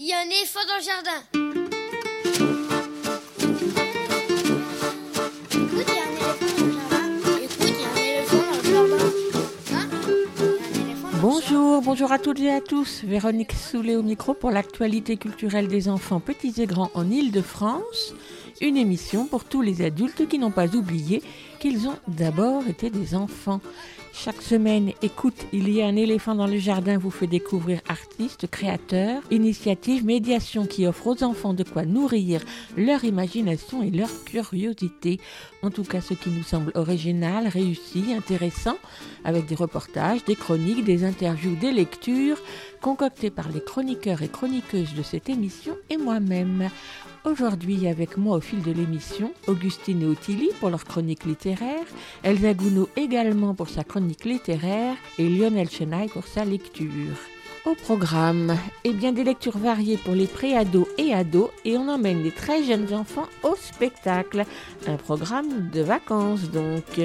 il y a un éléphant dans le jardin. Écoute, il y a un éléphant dans le jardin. Hein Bonjour, bonjour à toutes et à tous. Véronique Soulet au micro pour l'actualité culturelle des enfants petits et grands en Île-de-France. Une émission pour tous les adultes qui n'ont pas oublié qu'ils ont d'abord été des enfants. Chaque semaine, écoute, il y a un éléphant dans le jardin vous fait découvrir artistes, créateurs, initiatives, médiations qui offrent aux enfants de quoi nourrir leur imagination et leur curiosité. En tout cas, ce qui nous semble original, réussi, intéressant, avec des reportages, des chroniques, des interviews, des lectures, concoctées par les chroniqueurs et chroniqueuses de cette émission et moi-même. Aujourd'hui, avec moi au fil de l'émission, Augustine et Ottilie pour leur chronique littéraire, Elsa Gounod également pour sa chronique littéraire et Lionel Chenaille pour sa lecture. Au programme, eh bien des lectures variées pour les préados et ados et on emmène les très jeunes enfants au spectacle. Un programme de vacances donc.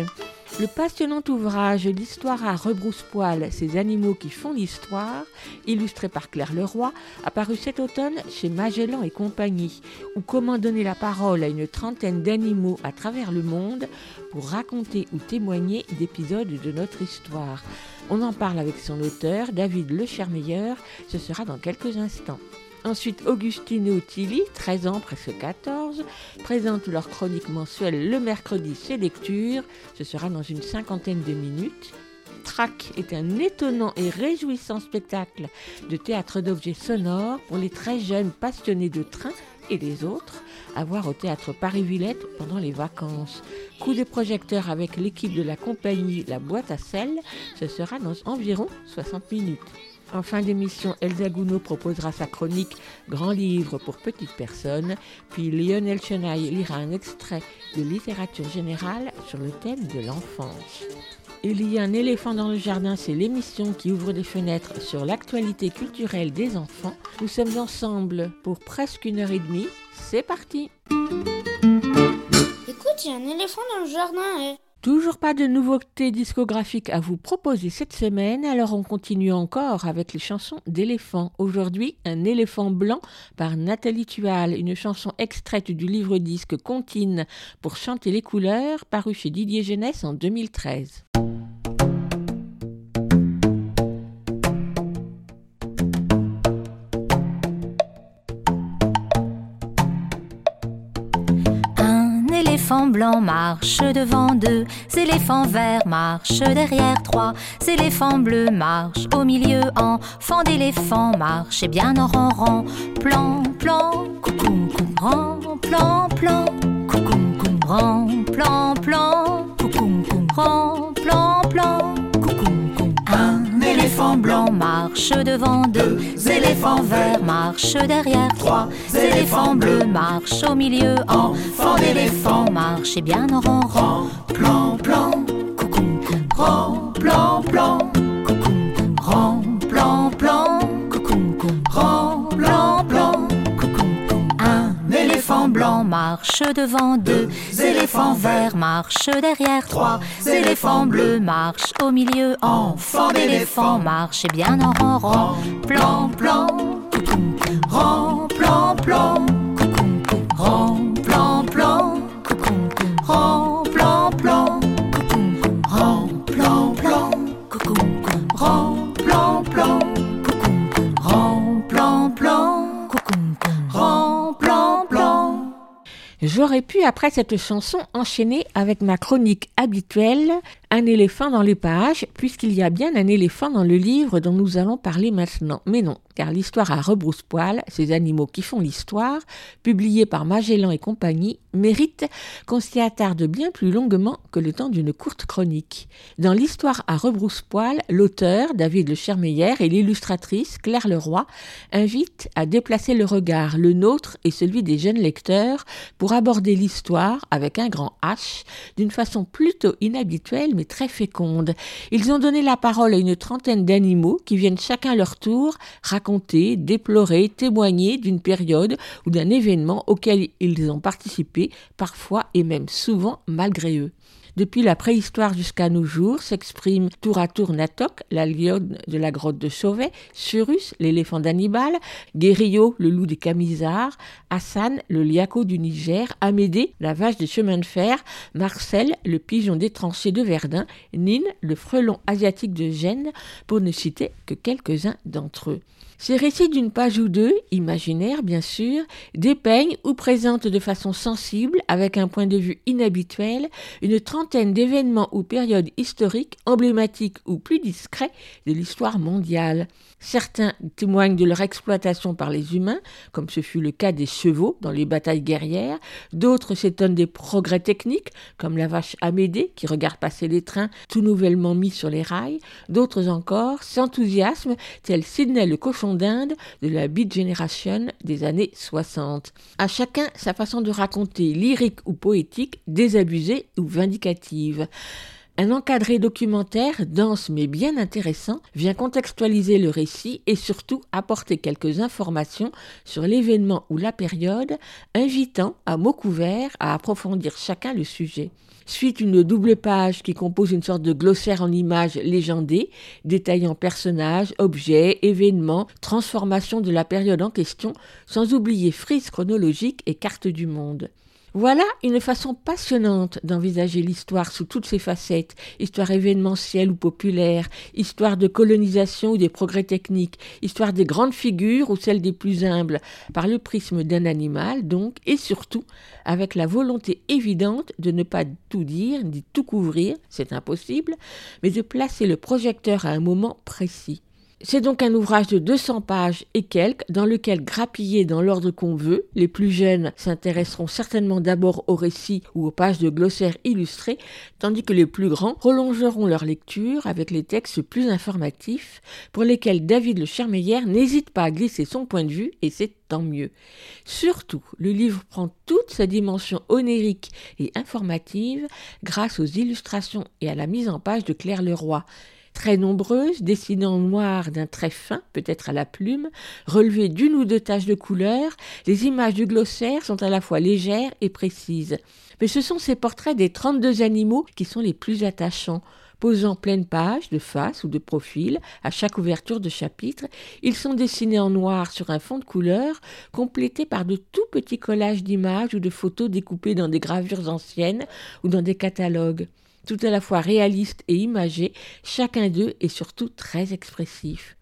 Le passionnant ouvrage L'histoire à rebrousse-poil, ces animaux qui font l'histoire, illustré par Claire Leroy, apparu cet automne chez Magellan et compagnie, ou comment donner la parole à une trentaine d'animaux à travers le monde pour raconter ou témoigner d'épisodes de notre histoire. On en parle avec son auteur, David Lechermeilleur, ce sera dans quelques instants. Ensuite, Augustine et Ottilie, 13 ans, presque 14, présentent leur chronique mensuelle le mercredi, c'est lecture. Ce sera dans une cinquantaine de minutes. Track est un étonnant et réjouissant spectacle de théâtre d'objets sonores pour les très jeunes passionnés de train et les autres à voir au théâtre Paris-Villette pendant les vacances. Coup de projecteur avec l'équipe de la compagnie La Boîte à Sel, ce sera dans environ 60 minutes. En fin d'émission, Elsa Gounod proposera sa chronique Grand livre pour petites personnes, puis Lionel Chenaille lira un extrait de littérature générale sur le thème de l'enfance. Il y a un éléphant dans le jardin, c'est l'émission qui ouvre des fenêtres sur l'actualité culturelle des enfants. Nous sommes ensemble pour presque une heure et demie. C'est parti Écoute, il y a un éléphant dans le jardin. eh. Toujours pas de nouveautés discographiques à vous proposer cette semaine, alors on continue encore avec les chansons d'éléphants. Aujourd'hui, un éléphant blanc par Nathalie Tual, une chanson extraite du livre disque Contine pour chanter les couleurs, paru chez Didier Jeunesse en 2013. Un éléphant blanc marche devant deux. Éléphants verts marchent derrière trois. Éléphants bleus marchent au milieu enfant d'éléphant marche et bien en rang rang. Plan plan coucou rang. Plan plan coucou rang. Plan plan coucou rang. plan éléphant blanc marche devant deux éléphants verts marchent derrière trois éléphants bleus marchent au milieu enfant d'éléphant marche et bien en rang plan plan coucou rang plan plan marche devant deux éléphants verts marchent derrière trois éléphants bleus marchent au milieu enfant d'éléphant marche et bien en rang rang plan plan rang plan plan J'aurais pu, après cette chanson, enchaîner avec ma chronique habituelle, Un éléphant dans les pages, puisqu'il y a bien un éléphant dans le livre dont nous allons parler maintenant. Mais non, car l'histoire à rebrousse-poil, ces animaux qui font l'histoire, publiée par Magellan et compagnie, mérite qu'on s'y attarde bien plus longuement que le temps d'une courte chronique. Dans l'histoire à rebrousse-poil, l'auteur, David Le Chermeillère, et l'illustratrice, Claire Leroy, invitent à déplacer le regard, le nôtre et celui des jeunes lecteurs, pour aborder l'histoire avec un grand H, d'une façon plutôt inhabituelle mais très féconde. Ils ont donné la parole à une trentaine d'animaux qui viennent chacun leur tour raconter, déplorer, témoigner d'une période ou d'un événement auquel ils ont participé, parfois et même souvent malgré eux. Depuis la préhistoire jusqu'à nos jours s'expriment tour à tour Natok, la lionne de la grotte de Chauvet, Surus, l'éléphant d'Hannibal, Guérillo, le loup des Camisards, Hassan, le liaco du Niger, Amédée, la vache des chemins de fer, Marcel, le pigeon des tranchées de Verdun, Nin, le frelon asiatique de Gênes, pour ne citer que quelques-uns d'entre eux. Ces récits d'une page ou deux, imaginaires bien sûr, dépeignent ou présentent de façon sensible, avec un point de vue inhabituel, une trentaine d'événements ou périodes historiques emblématiques ou plus discrets de l'histoire mondiale. Certains témoignent de leur exploitation par les humains, comme ce fut le cas des chevaux dans les batailles guerrières, d'autres s'étonnent des progrès techniques, comme la vache Amédée qui regarde passer les trains tout nouvellement mis sur les rails, d'autres encore s'enthousiasment, tel Sidney le cochon d'Inde de la Beat Generation des années 60. À chacun sa façon de raconter, lyrique ou poétique, désabusée ou vindicative. Un encadré documentaire, dense mais bien intéressant, vient contextualiser le récit et surtout apporter quelques informations sur l'événement ou la période, invitant à mots couverts à approfondir chacun le sujet. Suite une double page qui compose une sorte de glossaire en images légendées, détaillant personnages, objets, événements, transformations de la période en question, sans oublier frises chronologiques et cartes du monde. Voilà une façon passionnante d'envisager l'histoire sous toutes ses facettes, histoire événementielle ou populaire, histoire de colonisation ou des progrès techniques, histoire des grandes figures ou celles des plus humbles, par le prisme d'un animal donc, et surtout avec la volonté évidente de ne pas tout dire ni tout couvrir, c'est impossible, mais de placer le projecteur à un moment précis. C'est donc un ouvrage de 200 pages et quelques, dans lequel grappiller dans l'ordre qu'on veut. Les plus jeunes s'intéresseront certainement d'abord au récit ou aux pages de glossaires illustrés, tandis que les plus grands prolongeront leur lecture avec les textes plus informatifs, pour lesquels David le Chermeillère n'hésite pas à glisser son point de vue, et c'est tant mieux. Surtout, le livre prend toute sa dimension onérique et informative grâce aux illustrations et à la mise en page de Claire Leroy très nombreuses, dessinées en noir d'un trait fin, peut-être à la plume, relevées d'une ou deux taches de couleur, les images du glossaire sont à la fois légères et précises. Mais ce sont ces portraits des 32 animaux qui sont les plus attachants. Posant pleine page, de face ou de profil, à chaque ouverture de chapitre, ils sont dessinés en noir sur un fond de couleur, complétés par de tout petits collages d'images ou de photos découpées dans des gravures anciennes ou dans des catalogues tout à la fois réaliste et imagé, chacun d'eux est surtout très expressif.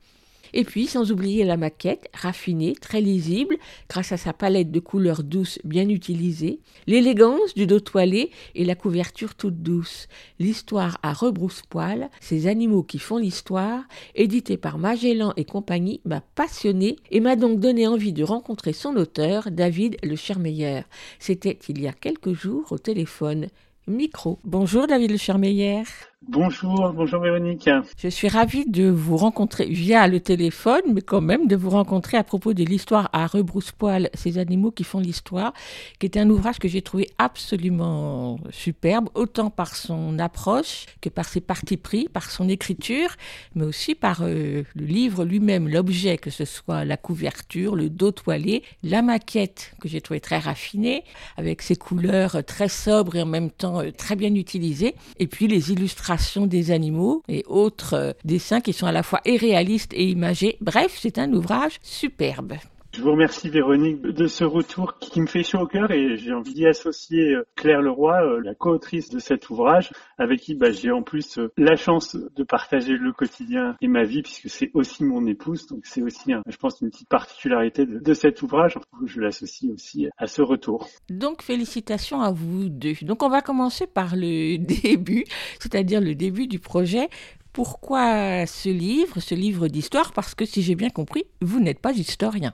Et puis, sans oublier la maquette, raffinée, très lisible, grâce à sa palette de couleurs douces bien utilisée, l'élégance du dos toilé et la couverture toute douce, l'histoire à rebrousse-poil, ces animaux qui font l'histoire, édité par Magellan et compagnie, m'a passionné et m'a donc donné envie de rencontrer son auteur, David Le Chermeilleur. C'était il y a quelques jours au téléphone micro. Bonjour David Le Chermeillère. Bonjour, bonjour Véronique. Je suis ravie de vous rencontrer via le téléphone, mais quand même de vous rencontrer à propos de l'histoire à rebrousse-poil, ces animaux qui font l'histoire, qui est un ouvrage que j'ai trouvé absolument superbe, autant par son approche que par ses partis pris, par son écriture, mais aussi par euh, le livre lui-même, l'objet, que ce soit la couverture, le dos toilé, la maquette que j'ai trouvé très raffinée, avec ses couleurs très sobres et en même temps euh, très bien utilisées, et puis les illustrations des animaux et autres euh, dessins qui sont à la fois réalistes et imagés. Bref, c'est un ouvrage superbe. Je vous remercie Véronique de ce retour qui me fait chaud au cœur et j'ai envie d'y associer euh, Claire Leroy, euh, la co-autrice de cet ouvrage, avec qui bah, j'ai en plus la chance de partager le quotidien et ma vie puisque c'est aussi mon épouse, donc c'est aussi, je pense, une petite particularité de, de cet ouvrage. Je l'associe aussi à ce retour. Donc félicitations à vous deux. Donc on va commencer par le début, c'est-à-dire le début du projet. Pourquoi ce livre, ce livre d'histoire? Parce que si j'ai bien compris, vous n'êtes pas historien.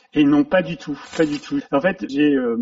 Et non, pas du tout, pas du tout. En fait, j'ai, euh,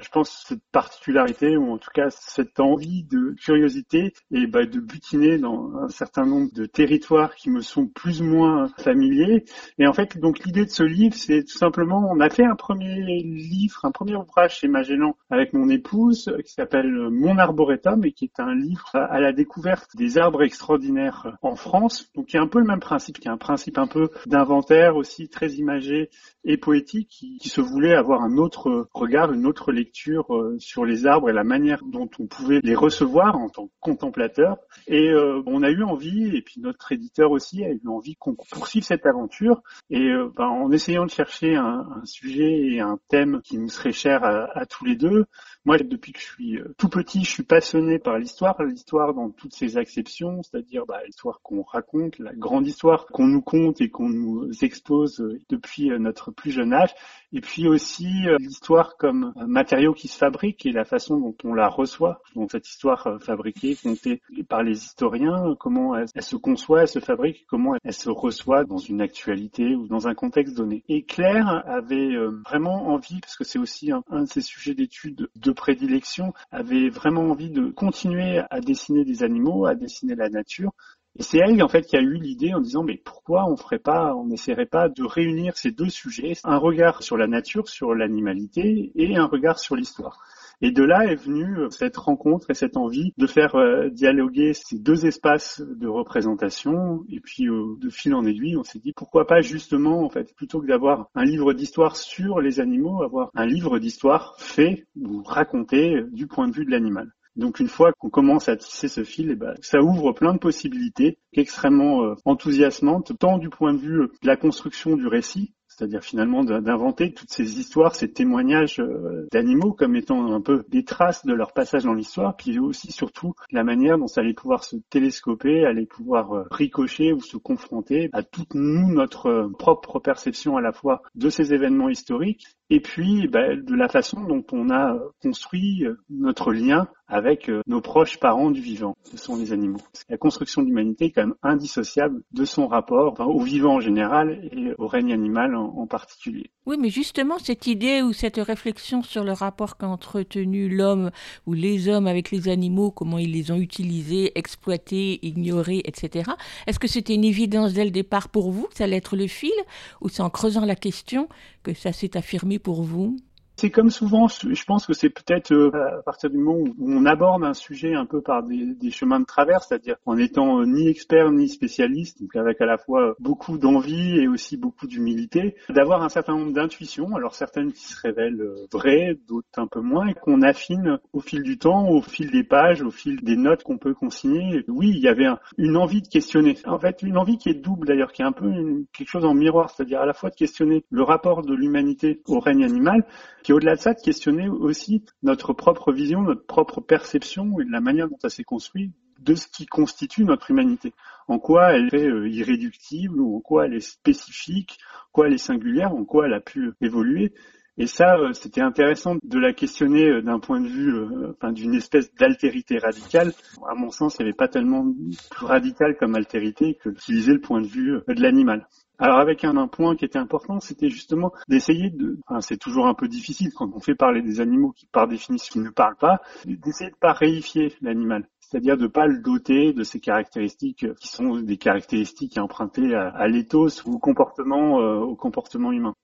je pense, cette particularité, ou en tout cas cette envie de curiosité et bah, de butiner dans un certain nombre de territoires qui me sont plus ou moins familiers. Et en fait, donc l'idée de ce livre, c'est tout simplement, on a fait un premier livre, un premier ouvrage chez Magellan avec mon épouse, qui s'appelle Mon arboretum, et qui est un livre à la découverte des arbres extraordinaires en France. Donc, il y a un peu le même principe, qui est un principe un peu d'inventaire aussi, très imagé et poétique qui, qui, se voulait avoir un autre regard, une autre lecture sur les arbres et la manière dont on pouvait les recevoir en tant que contemplateur. Et on a eu envie, et puis notre éditeur aussi a eu envie qu'on poursuive cette aventure. Et ben, en essayant de chercher un, un, sujet et un thème qui nous serait cher à, à tous les deux, moi, depuis que je suis euh, tout petit, je suis passionné par l'histoire, l'histoire dans toutes ses acceptions, c'est-à-dire bah, l'histoire qu'on raconte, la grande histoire qu'on nous conte et qu'on nous expose euh, depuis euh, notre plus jeune âge, et puis aussi l'histoire comme un matériau qui se fabrique et la façon dont on la reçoit, donc cette histoire fabriquée, contée par les historiens, comment elle, se conçoit, elle se fabrique, comment elle se reçoit dans une actualité ou dans un contexte donné. Et Claire avait vraiment envie, parce que c'est aussi un, un de ses sujets d'étude de prédilection avait vraiment envie de continuer à dessiner des animaux, à dessiner la nature. Et c'est elle en fait qui a eu l'idée en disant mais pourquoi on ferait pas, on n'essaierait pas de réunir ces deux sujets, un regard sur la nature, sur l'animalité et un regard sur l'histoire. Et de là est venue euh, cette rencontre et cette envie de faire euh, dialoguer ces deux espaces de représentation. Et puis, euh, de fil en aiguille, on s'est dit pourquoi pas justement, en fait, plutôt que d'avoir un livre d'histoire sur les animaux, avoir un livre d'histoire fait ou raconté du point de vue de l'animal. Donc une fois qu'on commence à tisser ce fil, eh ben, ça ouvre plein de possibilités extrêmement enthousiasmantes, tant du point de vue de la construction du récit, c'est-à-dire finalement d'inventer toutes ces histoires, ces témoignages euh, d'animaux comme étant un peu des traces de leur passage dans l'histoire, puis aussi surtout la manière dont ça allait pouvoir se télescoper, allait pouvoir euh, ricocher ou se confronter à toute nous, notre euh, propre perception à la fois de ces événements historiques et puis bah, de la façon dont on a construit notre lien avec nos proches parents du vivant, ce sont les animaux. La construction de l'humanité est quand même indissociable de son rapport au vivant en général et au règne animal en, particulier. Oui, mais justement, cette idée ou cette réflexion sur le rapport qu'a entretenu l'homme ou les hommes avec les animaux, comment ils les ont utilisés, exploités, ignorés, etc., est-ce que c'était une évidence dès le départ pour vous, ça allait être le fil, ou c'est en creusant la question que ça s'est affirmé pour vous c'est comme souvent, je pense que c'est peut-être euh, à partir du moment où on aborde un sujet un peu par des, des chemins de travers, c'est-à-dire en étant euh, ni expert ni spécialiste, donc avec à la fois beaucoup d'envie et aussi beaucoup d'humilité, d'avoir un certain nombre d'intuitions, alors certaines qui se révèlent euh, vraies, d'autres un peu moins, et qu'on affine au fil du temps, au fil des pages, au fil des notes qu'on peut consigner. Oui, il y avait une envie de questionner. En fait, une envie qui est double d'ailleurs, qui est un peu quelque chose en miroir, c'est-à-dire à la fois de questionner le rapport de l'humanité au règne animal, qui au-delà de ça, de questionner aussi notre propre vision, notre propre perception et de la manière dont ça s'est construit de ce qui constitue notre humanité. En quoi elle est euh, irréductible ou en quoi elle est spécifique, en quoi elle est singulière, en quoi elle a pu évoluer. Et ça, euh, c'était intéressant de la questionner euh, d'un point de vue, enfin, d'une espèce d'altérité radicale. À mon sens, n'y avait pas tellement plus radical comme altérité que d'utiliser le point de vue de l'animal. Alors avec un, point qui était important, c'était justement d'essayer de, enfin, c'est toujours un peu difficile quand on fait parler des animaux qui par définition ne parlent pas, d'essayer de pas réifier l'animal c'est-à-dire de pas le doter de ces caractéristiques qui sont des caractéristiques empruntées à, l'éthos ou au comportement, euh, au comportement humain.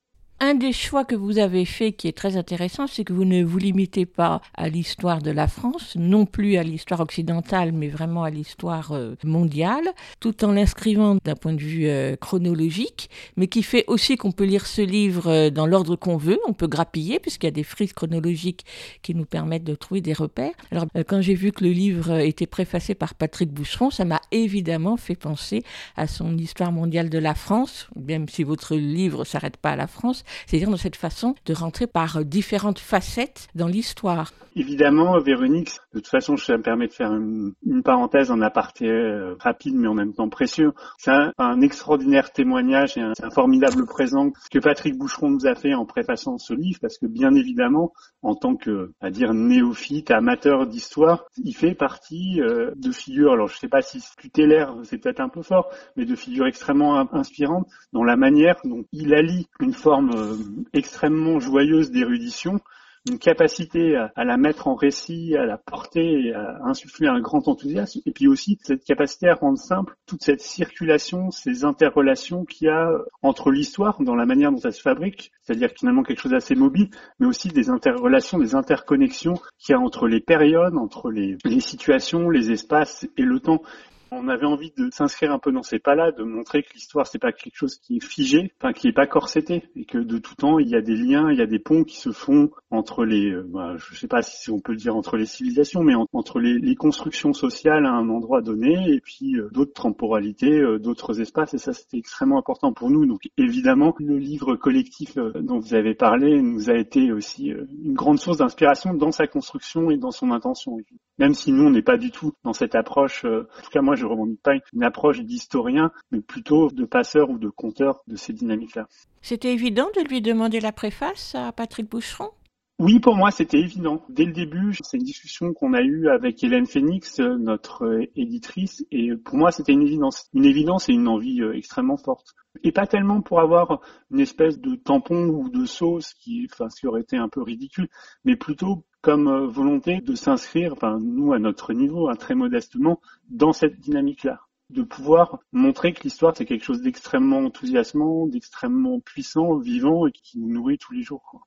Un des choix que vous avez fait qui est très intéressant, c'est que vous ne vous limitez pas à l'histoire de la France, non plus à l'histoire occidentale, mais vraiment à l'histoire euh, mondiale, tout en l'inscrivant d'un point de vue euh, chronologique, mais qui fait aussi qu'on peut lire ce livre euh, dans l'ordre qu'on veut, on peut grappiller, puisqu'il y a des frises chronologiques qui nous permettent de trouver des repères. Alors, quand j'ai vu que le livre était préfacé par Patrick Boucheron, ça m'a évidemment fait penser à son histoire mondiale de la France, même si votre livre s'arrête pas à la France, c'est-à-dire dans cette façon de rentrer par différentes facettes dans l'histoire. Évidemment, Véronique, de toute façon, je me permets de faire une, parenthèse en aparté euh, rapide, mais en même temps précieux. C'est un, extraordinaire témoignage et un, un, formidable présent que Patrick Boucheron nous a fait en préfaçant ce livre, parce que bien évidemment, en tant que, à dire, néophyte, amateur d'histoire, il fait partie euh, de figures, alors je ne sais pas si tutélaire, c'est peut-être un peu fort, mais de figures extrêmement inspirantes dans la manière dont il allie une forme euh, extrêmement joyeuse d'érudition une capacité à, la mettre en récit, à la porter, à insuffler un grand enthousiasme, et puis aussi cette capacité à rendre simple toute cette circulation, ces interrelations qu'il y a entre l'histoire, dans la manière dont elle se fabrique, c'est-à-dire finalement quelque chose d'assez mobile, mais aussi des interrelations, des interconnexions qu'il y a entre les périodes, entre les situations, les espaces et le temps. On avait envie de s'inscrire un peu dans ces pas-là, de montrer que l'histoire c'est pas quelque chose qui est figé, enfin qui est pas corseté, et que de tout temps il y a des liens, il y a des ponts qui se font entre les, euh, bah, je sais pas si on peut dire entre les civilisations, mais entre les, constructions sociales à un endroit donné et puis euh, d'autres temporalités, euh, d'autres espaces, et ça c'était extrêmement important pour nous. Donc évidemment le livre collectif dont vous avez parlé nous a été aussi une grande source d'inspiration dans sa construction et dans son intention. Même si nous on n'est pas du tout dans cette approche, en tout cas moi je revendique pas une approche d'historien, mais plutôt de passeur ou de conteur de ces dynamiques-là. C'était évident de lui demander la préface à Patrick Boucheron? Oui, pour moi, c'était évident. Dès le début, c'est une discussion qu'on a eue avec Hélène Phoenix, notre éditrice, et pour moi, c'était une évidence. Une évidence et une envie euh, extrêmement forte. Et pas tellement pour avoir une espèce de tampon ou de sauce qui, enfin, qui aurait été un peu ridicule, mais plutôt comme euh, volonté de s'inscrire, enfin, nous, à notre niveau, hein, très modestement, dans cette dynamique-là de pouvoir montrer que l'histoire c'est quelque chose d'extrêmement enthousiasmant, d'extrêmement puissant, vivant et qui nous nourrit tous les jours.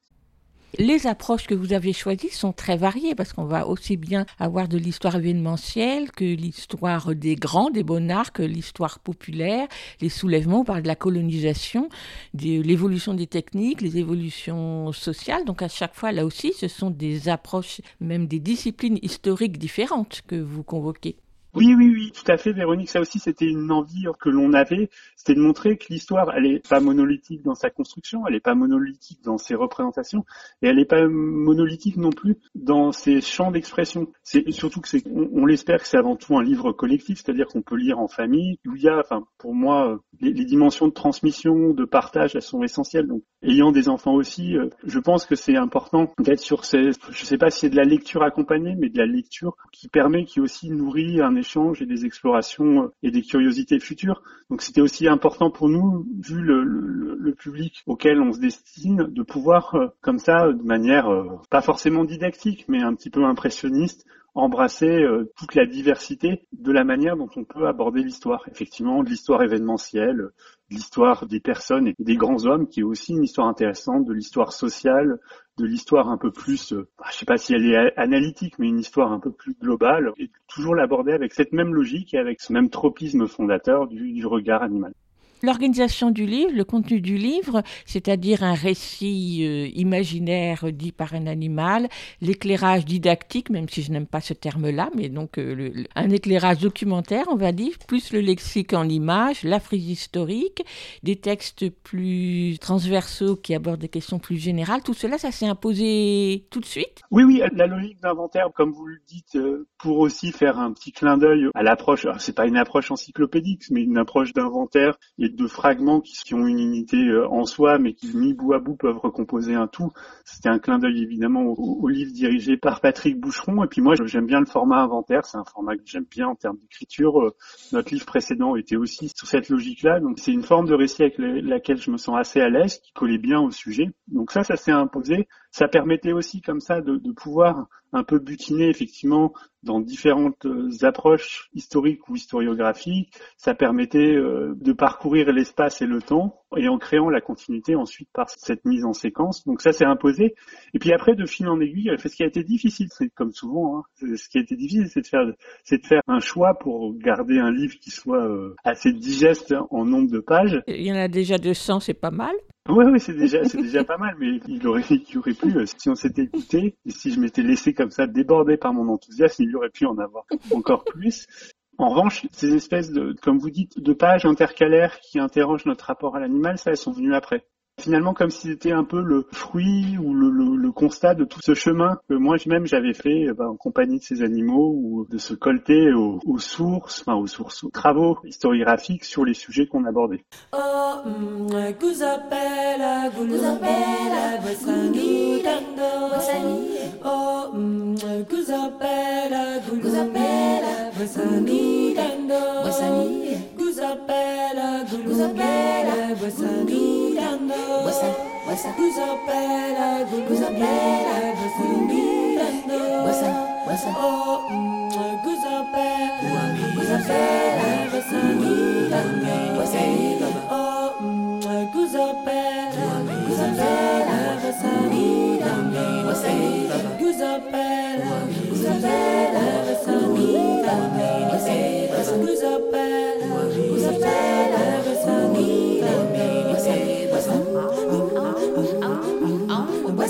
Les approches que vous avez choisies sont très variées parce qu'on va aussi bien avoir de l'histoire événementielle que l'histoire des grands, des monarques, l'histoire populaire, les soulèvements, on parle de la colonisation, de l'évolution des techniques, les évolutions sociales. Donc à chaque fois, là aussi, ce sont des approches, même des disciplines historiques différentes que vous convoquez. Oui, oui, oui, tout à fait, Véronique. Ça aussi, c'était une envie que l'on avait, c'était de montrer que l'histoire, elle est pas monolithique dans sa construction, elle est pas monolithique dans ses représentations, et elle est pas monolithique non plus dans ses champs d'expression. C'est surtout que c'est, on, l'espère que c'est avant tout un livre collectif, c'est-à-dire qu'on peut lire en famille, où il y a, enfin, pour moi, les, les, dimensions de transmission, de partage, elles sont essentielles. Donc, ayant des enfants aussi, euh, je pense que c'est important d'être sur ces, je sais pas si c'est de la lecture accompagnée, mais de la lecture qui permet, qui aussi nourrit un échanges et des explorations euh, et des curiosités futures. Donc c'était aussi important pour nous, vu le, public auquel on se destine, de pouvoir euh, comme ça, de manière euh, pas forcément didactique, mais un petit peu impressionniste, embrasser toute la diversité de la manière dont on peut aborder l'histoire. Effectivement, de l'histoire événementielle, l'histoire des personnes et des grands hommes, qui est aussi une histoire intéressante, de l'histoire sociale, de l'histoire un peu plus, euh, bah, je sais pas si elle est analytique, mais une histoire un peu plus globale, et toujours l'aborder avec cette même logique et avec ce même tropisme fondateur du regard animal. L'organisation du livre, le contenu du livre, c'est-à-dire un récit euh, imaginaire dit par un animal, l'éclairage didactique, même si je n'aime pas ce terme-là, mais donc euh, un éclairage documentaire, on va dire, plus le lexique en images, la frise historique, des textes plus transversaux qui abordent des questions plus générales, tout cela, ça s'est imposé tout de suite? Oui, oui, la logique d'inventaire, comme vous le dites, euh, pour aussi faire un petit clin d'œil à l'approche, c'est pas une approche encyclopédique, mais une approche d'inventaire de fragments qui, ont une unité euh, en soi, mais qui mis bout à bout peuvent recomposer un tout. C'était un clin d'œil évidemment au, livre dirigé par Patrick Boucheron. Et puis moi, j'aime bien le format inventaire. C'est un format que j'aime bien en termes d'écriture. Euh, notre livre précédent était aussi sur cette logique-là. Donc c'est une forme de récit avec laquelle je me sens assez à l'aise, qui collait bien au sujet. Donc ça, ça s'est imposé. Ça permettait aussi comme ça de, pouvoir un peu butiner effectivement dans différentes euh, approches historiques ou historiographiques. Ça permettait euh, de parcourir l'espace et le temps et en créant la continuité ensuite par cette mise en séquence. Donc ça s'est imposé. Et puis après, de fil en aiguille, ce qui a été difficile, c'est comme souvent, hein, ce qui a été difficile, c'est de faire, c'est de faire un choix pour garder un livre qui soit euh, assez digeste en nombre de pages. Il y en a déjà 200, c'est pas mal. Oui, oui, c'est déjà, c'est déjà pas mal, mais il aurait, il aurait pu, euh, si on s'était écouté, et si je m'étais laissé comme ça déborder par mon enthousiasme, il aurait pu en avoir encore plus. En revanche, ces espèces de, comme vous dites, de pages intercalaires qui interrogent notre rapport à l'animal, ça, elles sont venues après finalement comme si c'était un peu le fruit ou le, le, le, constat de tout ce chemin que moi-même j'avais fait eh ben, en compagnie de ces animaux ou de se colter aux, aux sources, enfin aux sources, aux travaux historiographiques sur les sujets qu'on abordait. Oh, Bosanidando. Bossa, bossa. Guzapela, Guzapela, Bosanidando. Bossa, bossa. Oh, Guzapela, Guzapela, Bosanidando. Bossa, oh, Guzapela, Guzapela, Bosanidando. Bossa, Guzapela, Guzapela, Bosanidando. Bossa, Guzapela.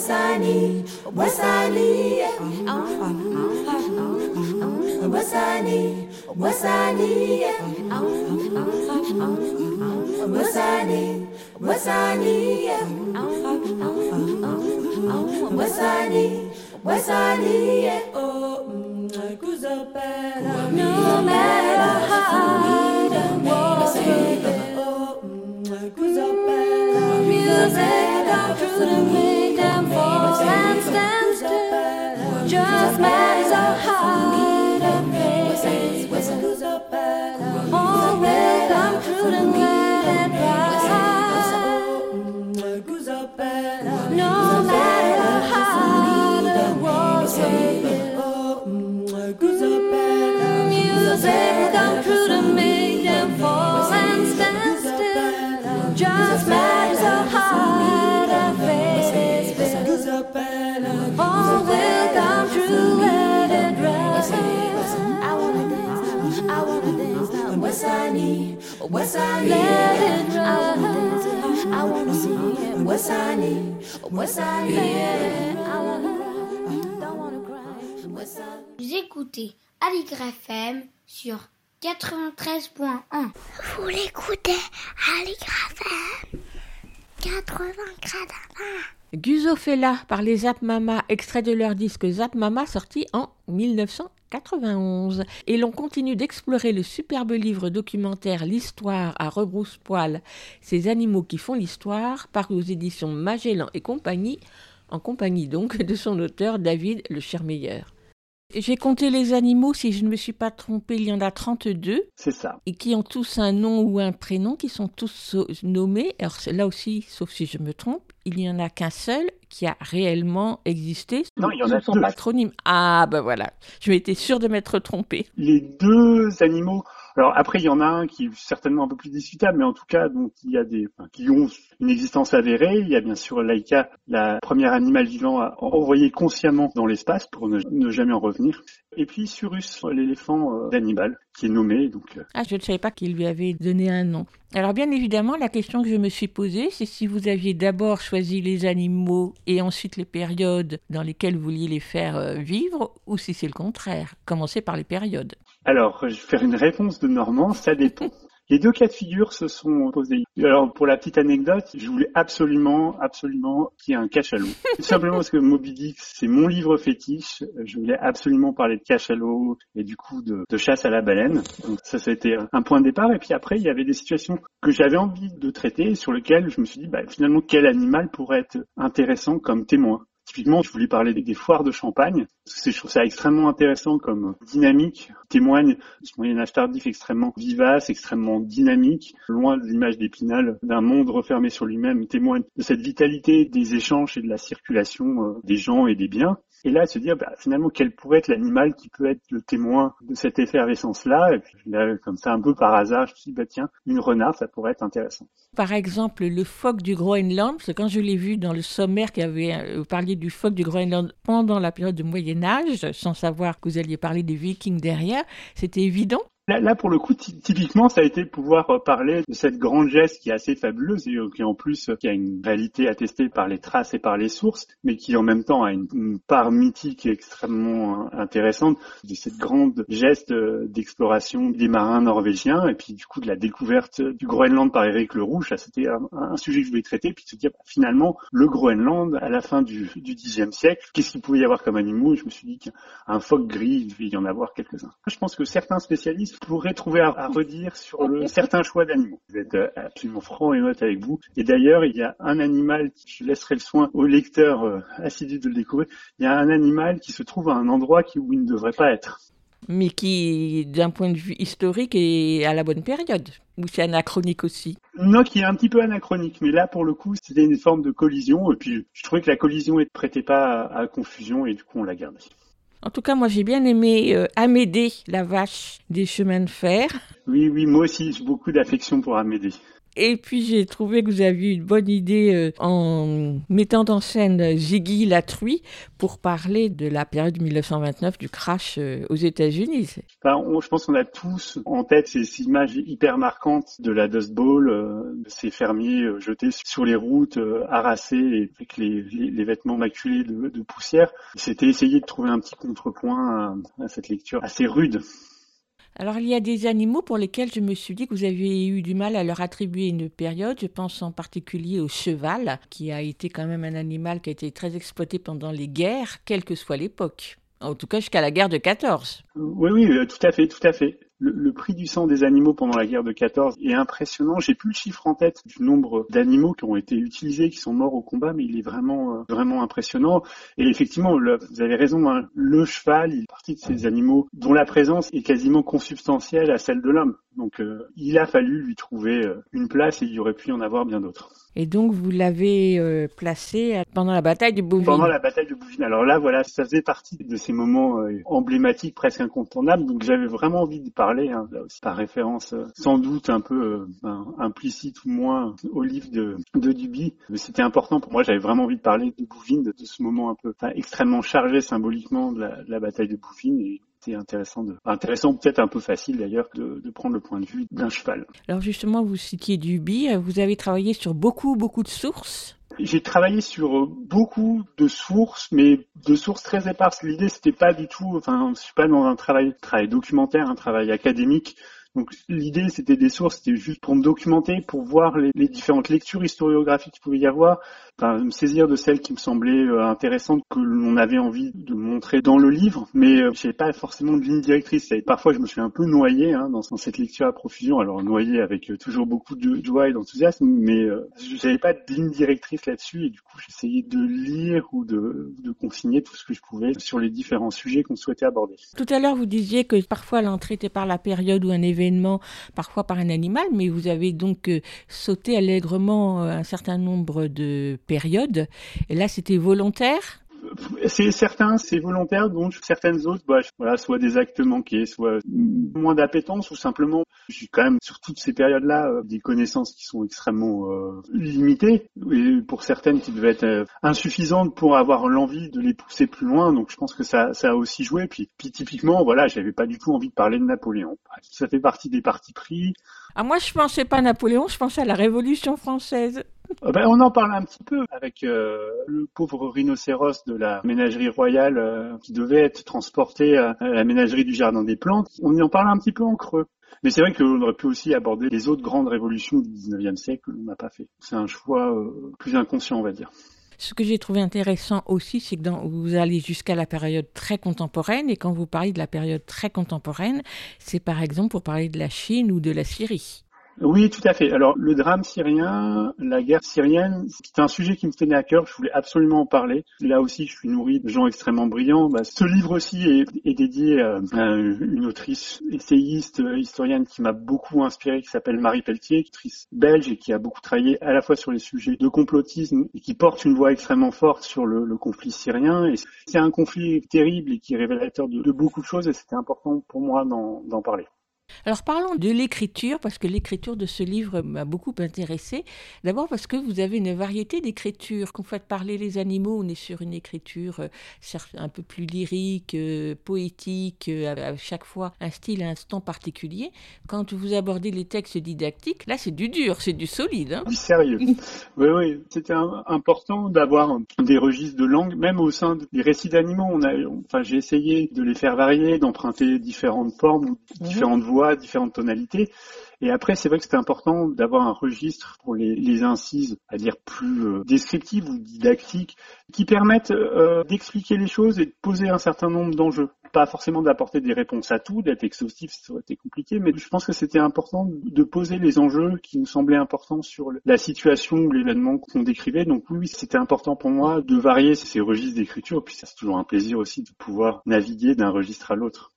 Wasani, Wasani, Wasani, Wasani, Wasani, Wasani, Wasani, Wasani, oh, Kuzopera, no matter how the walls oh, Kuzopera, music, I'm true to me. man. What's I need? Let it I wanna dance now. I wanna see it. What's I need? What's I need? I wanna cry. Don't wanna cry. What's I Vous écoutez FM sur 93.1. Vous l'écoutez Aligre FM 80 Guzofella par les Zap Mama, extrait de leur disque Zap Mama sorti en 1991. Et l'on continue d'explorer le superbe livre documentaire L'histoire à rebrousse-poil, ces animaux qui font l'histoire, paru aux éditions Magellan et compagnie, en compagnie donc de son auteur David Le Chermeilleur. J'ai compté les animaux, si je ne me suis pas trompée, il y en a 32 C'est ça. et qui ont tous un nom ou un prénom, qui sont tous nommés. Alors là aussi, sauf si je me trompe, il n'y en a qu'un seul qui a réellement existé Non, il y en a son deux. patronyme. Ah ben voilà, je m'étais sûre de m'être trompée. Les deux animaux. Alors après, il y en a un qui est certainement un peu plus discutable, mais en tout cas, donc il y a des qui ont une existence avérée. Il y a bien sûr Laika, la première animal vivant à envoyer consciemment dans l'espace pour ne, jamais en revenir. Et puis Surus, l'éléphant euh, d'Hannibal, qui est nommé. Donc euh, Ah, je ne savais pas qu'il lui avait donné un nom. Alors bien évidemment, la question que je me suis posée, c'est si vous aviez d'abord choisi les animaux et ensuite les périodes dans lesquelles vous vouliez les faire euh, vivre, ou si c'est le contraire. Commencez par les périodes. Alors, je vais faire une réponse de Normand, ça dépend. Les deux cas de figure se sont posés. Alors, pour la petite anecdote, je voulais absolument, absolument qu'il y ait un cachalot. Tout simplement parce que Moby Dick, c'est mon livre fétiche. Je voulais absolument parler de cachalot et du coup de, de chasse à la baleine. Donc ça, ça a été un point de départ. Et puis après, il y avait des situations que j'avais envie de traiter sur lesquelles je me suis dit, bah, finalement, quel animal pourrait être intéressant comme témoin? Typiquement, je voulais parler des, foires de champagne, je trouve ça extrêmement intéressant comme dynamique, témoigne ce Moyen-Âge tardif extrêmement vivace, extrêmement dynamique, loin de l'image d'Épinal d'un monde refermé sur lui-même, témoigne de cette vitalité des échanges et de la circulation euh, des gens et des biens. Et là, se dire, bah, finalement, quel pourrait être l'animal qui peut être le témoin de cette effervescence-là? Et puis là, comme ça, un peu par hasard, je me suis dit, bah, tiens, une renarde, ça pourrait être intéressant. Par exemple, le phoque du Groenland, parce que quand je l'ai vu dans le sommaire qui avait euh, parlé du phoque du Groenland pendant la période du Moyen Âge, sans savoir que vous alliez parler des Vikings derrière, c'était évident. Là, là, pour le coup, ty- typiquement, ça a été pouvoir euh, parler de cette grande geste qui est assez fabuleuse et euh, qui en plus euh, qui a une réalité attestée par les traces et par les sources, mais qui en même temps a une, part mythique extrêmement intéressante de cette grande geste d'exploration des marins norvégiens et puis du coup de la découverte du Groenland par Éric le Rouge. C'était un, sujet que je voulais traiter, puis de se dire bah, finalement le Groenland à la fin du, du siècle, qu'est-ce qu'il pouvait y avoir comme animaux? Je me suis dit qu'un phoque gris, il devait y en avoir quelques-uns. Je pense que certains spécialistes pourraient trouver à, à redire sur le, certains choix d'animaux. Vous êtes euh, absolument franc et honnête avec vous. Et d'ailleurs, il y a un animal, je laisserai le soin au lecteur euh, assidu de le découvrir, il y a un animal qui se trouve à un endroit qui, où il ne devrait pas être. mais qui, d'un point de vue historique, est à la bonne période. Ou c'est anachronique aussi. Non, qui est un petit peu anachronique, mais là, pour le coup, c'était une forme de collision. Et puis, je trouvais que la collision ne prêtait pas à, à confusion, et du coup, on l'a gardée. En tout cas, moi j'ai bien aimé euh, Amédée, la vache des chemins de fer. Oui, oui, moi aussi, j'ai beaucoup d'affection pour Amédée. Et puis j'ai trouvé que vous aviez une bonne idée euh, en mettant en scène Ziggy la truie pour parler de la période 1929 du crash euh, aux États-Unis. On- je pense qu'on a tous en tête ces, images hyper marquantes de la Dust Bowl, euh, de ces fermiers euh, jetés sur les routes, euh, harassés et avec les, les- vêtements maculés de, poussière. C'était essayer de trouver un petit contrepoint à cette lecture assez rude. Alors il y a des animaux pour lesquels je me suis dit que vous aviez eu du mal à leur attribuer une période. Je pense en particulier au cheval, qui a été quand même un animal qui a été très exploité pendant les guerres, quelle que soit l'époque. En tout cas jusqu'à la guerre de 14. Oui, oui, euh, tout à fait, tout à fait. Le, prix du sang des animaux pendant la guerre de 14 est impressionnant. J'ai plus le chiffre en tête du nombre d'animaux qui ont été utilisés, qui sont morts au combat, mais il est vraiment, euh, vraiment impressionnant. Et effectivement, vous avez raison, hein, le cheval, il est partie de ces animaux dont la présence est quasiment consubstantielle à celle de l'homme. Donc, euh, il a fallu lui trouver euh, une place et il y aurait pu y en avoir bien d'autres. Et donc vous l'avez euh, placé pendant la bataille de Bouvines. Pendant la bataille de Bouvines. Alors là, voilà, ça faisait partie de ces moments euh, emblématiques, presque incontournables. Donc j'avais vraiment envie de parler, hein, là aussi, par référence euh, sans doute un peu ben, implicite ou moins au livre de, de Duby. Mais c'était important pour moi. J'avais vraiment envie de parler de Bouvines, de, de ce moment un peu enfin, extrêmement chargé symboliquement de la, de la bataille de Bouvines. Et c'était intéressant, de, intéressant peut-être un peu facile d'ailleurs, de, de prendre le point de vue d'un cheval. Alors justement, vous citiez Duby, vous avez travaillé sur beaucoup, beaucoup de sources. J'ai travaillé sur euh, beaucoup de sources, mais de sources très éparses. L'idée, c'était pas du tout, enfin, je suis pas dans un travail, travail documentaire, un travail académique. Donc l'idée, c'était des sources, c'était juste pour me documenter, pour voir les, différentes lectures historiographiques qu'il pouvait y avoir, enfin, me saisir de celles qui me semblaient euh, intéressantes, que l'on avait envie de montrer dans le livre, mais euh, j'avais pas forcément de ligne directrice. Parfois, je me suis un peu noyé hein, dans, cette lecture à profusion. Alors noyé avec euh, toujours beaucoup de joie et d'enthousiasme, mais euh, j'avais pas de ligne directrice là-dessus, et du coup, j'essayais de lire ou de, de consigner tout ce que je pouvais sur les différents sujets qu'on souhaitait aborder. Tout à l'heure, vous disiez que parfois l'entrée était par la période ou un événement, parfois par un animal, mais vous avez donc euh, sauté allègrement euh, un certain nombre de périodes. Et là, c'était volontaire? C'est certain, c'est volontaire, donc certaines autres, bah, voilà, soit des actes manqués, soit moins d'appétence, ou simplement, j'ai quand même sur toutes ces périodes-là euh, des connaissances qui sont extrêmement euh, limitées, et pour certaines qui devaient être euh, insuffisantes pour avoir l'envie de les pousser plus loin. Donc je pense que ça, ça a aussi joué. Puis, puis typiquement, voilà, j'avais pas du tout envie de parler de Napoléon. Ça fait partie des partis pris. Ah, moi, je pensais pas à Napoléon, je pensais à la Révolution française. Euh, ben, on en parle un petit peu avec euh, le pauvre rhinocéros de la ménagerie royale euh, qui devait être transporté à, la ménagerie du Jardin des Plantes. On y en parle un petit peu en creux. Mais c'est vrai qu'on aurait pu aussi aborder les autres grandes révolutions du 19e siècle que l'on n'a pas fait. C'est un choix plus inconscient, on va dire. Ce que j'ai trouvé intéressant aussi, c'est que dans, vous allez jusqu'à la période très contemporaine, et quand vous parlez de la période très contemporaine, c'est par exemple pour parler de la Chine ou de la Syrie. Oui, tout à fait. Alors, le drame syrien, la guerre syrienne, c'est un sujet qui me tenait à cœur. Je voulais absolument en parler. Là aussi, je suis nourri de gens extrêmement brillants. Bah, ce livre aussi est, dédié à, une autrice essayiste, historienne qui m'a beaucoup inspiré, qui s'appelle Marie Pelletier, autrice belge et qui a beaucoup travaillé à la fois sur les sujets de complotisme et qui porte une voix extrêmement forte sur le, conflit syrien. C'est un conflit terrible et qui est révélateur de beaucoup de choses et c'était important pour moi d'en parler. Alors parlons de l'écriture, parce que l'écriture de ce livre m'a beaucoup intéressé. D'abord parce que vous avez une variété d'écritures. Quand vous faites parler les animaux, on est sur une écriture euh, un peu plus lyrique, euh, poétique, euh, à chaque fois un style, un ton particulier. Quand vous abordez les textes didactiques, là c'est du dur, c'est du solide. Hein Du sérieux. oui, oui. C'était important d'avoir des registres de langue, même au sein des récits d'animaux. On a, enfin, j'ai essayé de les faire varier, d'emprunter différentes formes, différentes voix, différentes tonalités. Et après, c'est vrai que c'était important d'avoir un registre pour les, incises, à dire plus euh, descriptives ou didactiques, qui permettent euh, d'expliquer les choses et de poser un certain nombre d'enjeux. Pas forcément d'apporter des réponses à tout, d'être exhaustif, ça aurait été compliqué, mais je pense que c'était important de poser les enjeux qui nous semblaient importants sur la situation ou l'événement qu'on décrivait. Donc oui, c'était important pour moi de varier ces registres d'écriture, puis c'est toujours un plaisir aussi de pouvoir naviguer d'un registre à l'autre.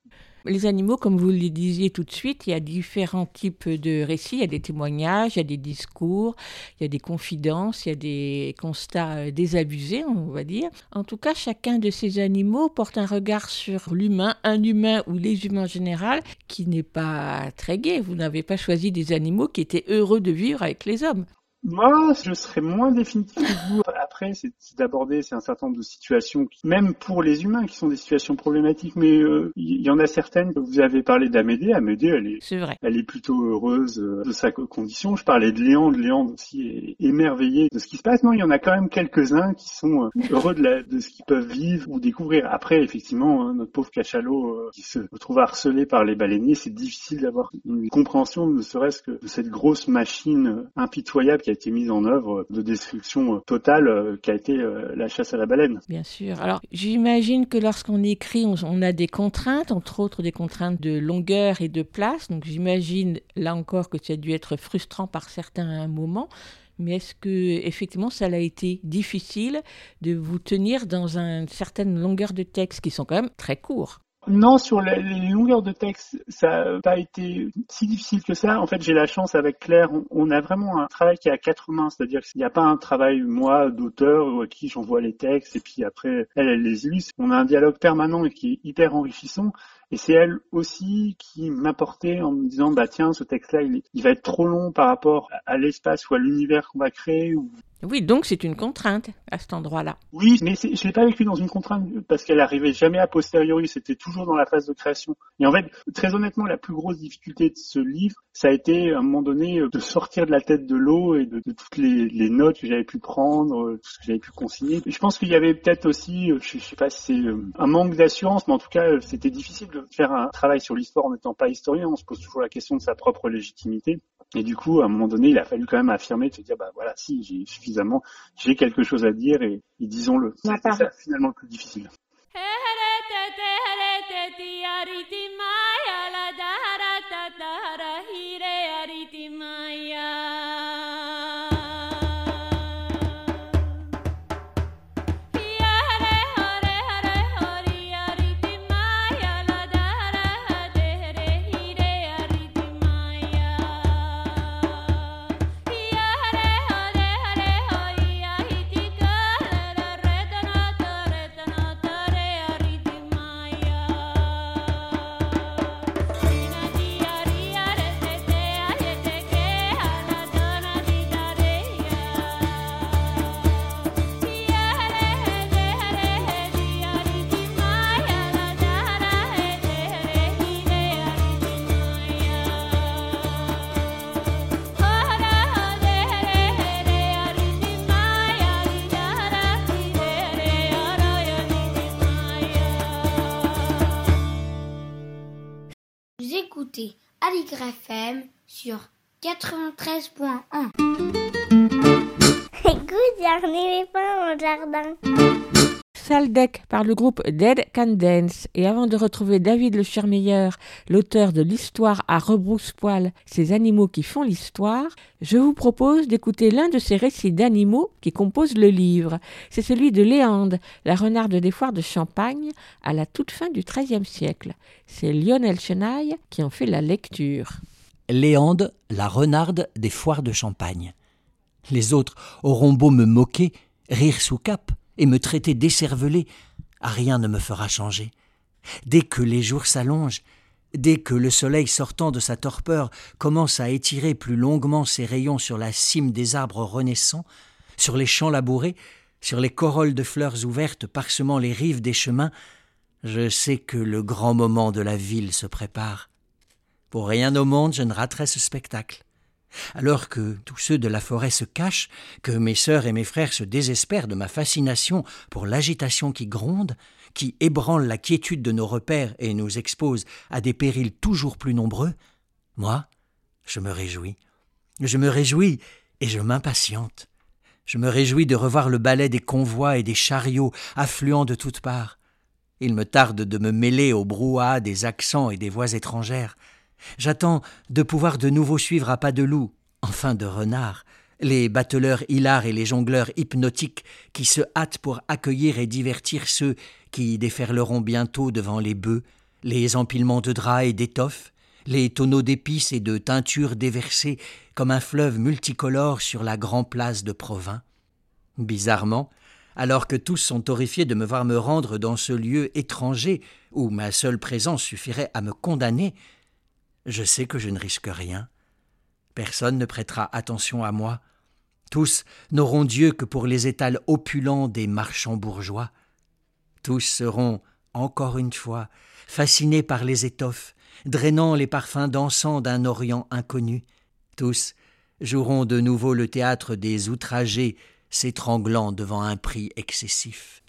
Les animaux, comme vous le disiez tout de suite, il y a différents types de récits. Il y a des témoignages, il y a des discours, il y a des confidences, il y a des constats euh, désabusés, on va dire. En tout cas, chacun de ces animaux porte un regard sur l'humain, un humain ou les humains en général, qui n'est pas très gai. Vous n'avez pas choisi des animaux qui étaient heureux de vivre avec les hommes. Moi, je serais moins définitif que vous. Après, c'est d'aborder c'est un certain nombre de situations, qui, même pour les humains, qui sont des situations problématiques. Mais euh, il y en a certaines. Vous avez parlé d'Amédée. Amédée, elle est, vrai. elle est plutôt heureuse euh, de sa co- condition. Je parlais de Léandre. Léandre aussi est émerveillé de ce qui se passe. Non, il y en a quand même quelques-uns qui sont euh, heureux de, la- de ce qu'ils peuvent vivre ou découvrir. Après, effectivement, hein, notre pauvre cachalot euh, qui se retrouve harcelé par les baleiniers, c'est difficile d'avoir une compréhension, ne serait-ce que de cette grosse machine euh, impitoyable qui a été mise en œuvre euh, de destruction euh, totale euh, qui a été la chasse à la baleine. Bien sûr. Alors, j'imagine que lorsqu'on écrit, on, on a des contraintes, entre autres des contraintes de longueur et de place. Donc, j'imagine là encore que ça a dû être frustrant par certains moments. Mais est-ce que effectivement ça a été difficile de vous tenir dans une certaine longueur de texte qui sont quand même très courts? Non, sur les longueurs de texte, ça n'a pas été si difficile que ça. En fait, j'ai la chance avec Claire, on, a vraiment un travail qui est à quatre mains, c'est-à-dire qu'il n'y a pas un travail, moi, d'auteur, à qui j'envoie les textes et puis après, elle, elle les illustre. On a un dialogue permanent et qui est hyper enrichissant. Et c'est elle aussi qui m'apportait en me disant, bah tiens, ce texte-là, il, va être trop long par rapport à, l'espace ou à l'univers qu'on va créer ou Oui, donc c'est une contrainte à cet endroit-là. oui, mais je l'ai pas vécu dans une contrainte parce qu'elle arrivait jamais a posteriori, c'était toujours dans la phase de création. Et en fait, très honnêtement, la plus grosse difficulté de ce livre, ça a été à un moment donné euh, de sortir de la tête de l'eau et de, de toutes les, les notes que j'avais pu prendre, euh, tout ce que j'avais pu consigner. Je pense qu'il y avait peut-être aussi, euh, je, je sais pas si c'est un manque d'assurance, mais en tout cas, c'était difficile de faire un travail sur l'histoire en n'étant pas historien. On se pose toujours la question de sa propre légitimité. Et du coup, à un moment donné, il a fallu quand même affirmer, de se dire, bah voilà, si, j'ai suffisamment, j'ai quelque chose à dire et, et disons-le. Part. ça finalement le plus difficile. 93.1. Écoute, il y a un éléphant dans le jardin. Saldec par le groupe Dead Can Dance. Et avant de retrouver David Le Chermeilleur, l'auteur de l'histoire à rebrousse-poil, ces animaux qui font l'histoire, je vous propose d'écouter l'un de ces récits d'animaux qui composent le livre. C'est celui de Léande, la renarde des foires de Champagne, à la toute fin du XIIIe siècle. C'est Lionel Chenaille qui en fait la lecture. Léande, la renarde des foires de Champagne. Les autres auront beau me moquer, rire sous cap et me traiter d'écervelé, à rien ne me fera changer. Dès que les jours s'allongent, dès que le soleil sortant de sa torpeur commence à étirer plus longuement ses rayons sur la cime des arbres renaissants, sur les champs labourés, sur les corolles de fleurs ouvertes parsemant les rives des chemins, je sais que le grand moment de la ville se prépare. Pour rien au monde je ne raterai ce spectacle. Alors que tous ceux de la forêt se cachent, que mes sœurs et mes frères se désespèrent de ma fascination pour l'agitation qui gronde, qui ébranle la quiétude de nos repères et nous expose à des périls toujours plus nombreux, moi, je me réjouis. Je me réjouis et je m'impatiente. Je me réjouis de revoir le balai des convois et des chariots affluant de toutes parts. Il me tarde de me mêler au brouhaha des accents et des voix étrangères. J'attends de pouvoir de nouveau suivre à pas de loup, enfin de renard, les bateleurs hilars et les jongleurs hypnotiques qui se hâtent pour accueillir et divertir ceux qui déferleront bientôt devant les bœufs, les empilements de draps et d'étoffes, les tonneaux d'épices et de teintures déversés comme un fleuve multicolore sur la grande place de Provins. Bizarrement, alors que tous sont horrifiés de me voir me rendre dans ce lieu étranger où ma seule présence suffirait à me condamner, je sais que je ne risque rien. Personne ne prêtera attention à moi. Tous n'auront Dieu que pour les étals opulents des marchands bourgeois. Tous seront, encore une fois, fascinés par les étoffes, drainant les parfums dansants d'un Orient inconnu. Tous joueront de nouveau le théâtre des outragés, s'étranglant devant un prix excessif.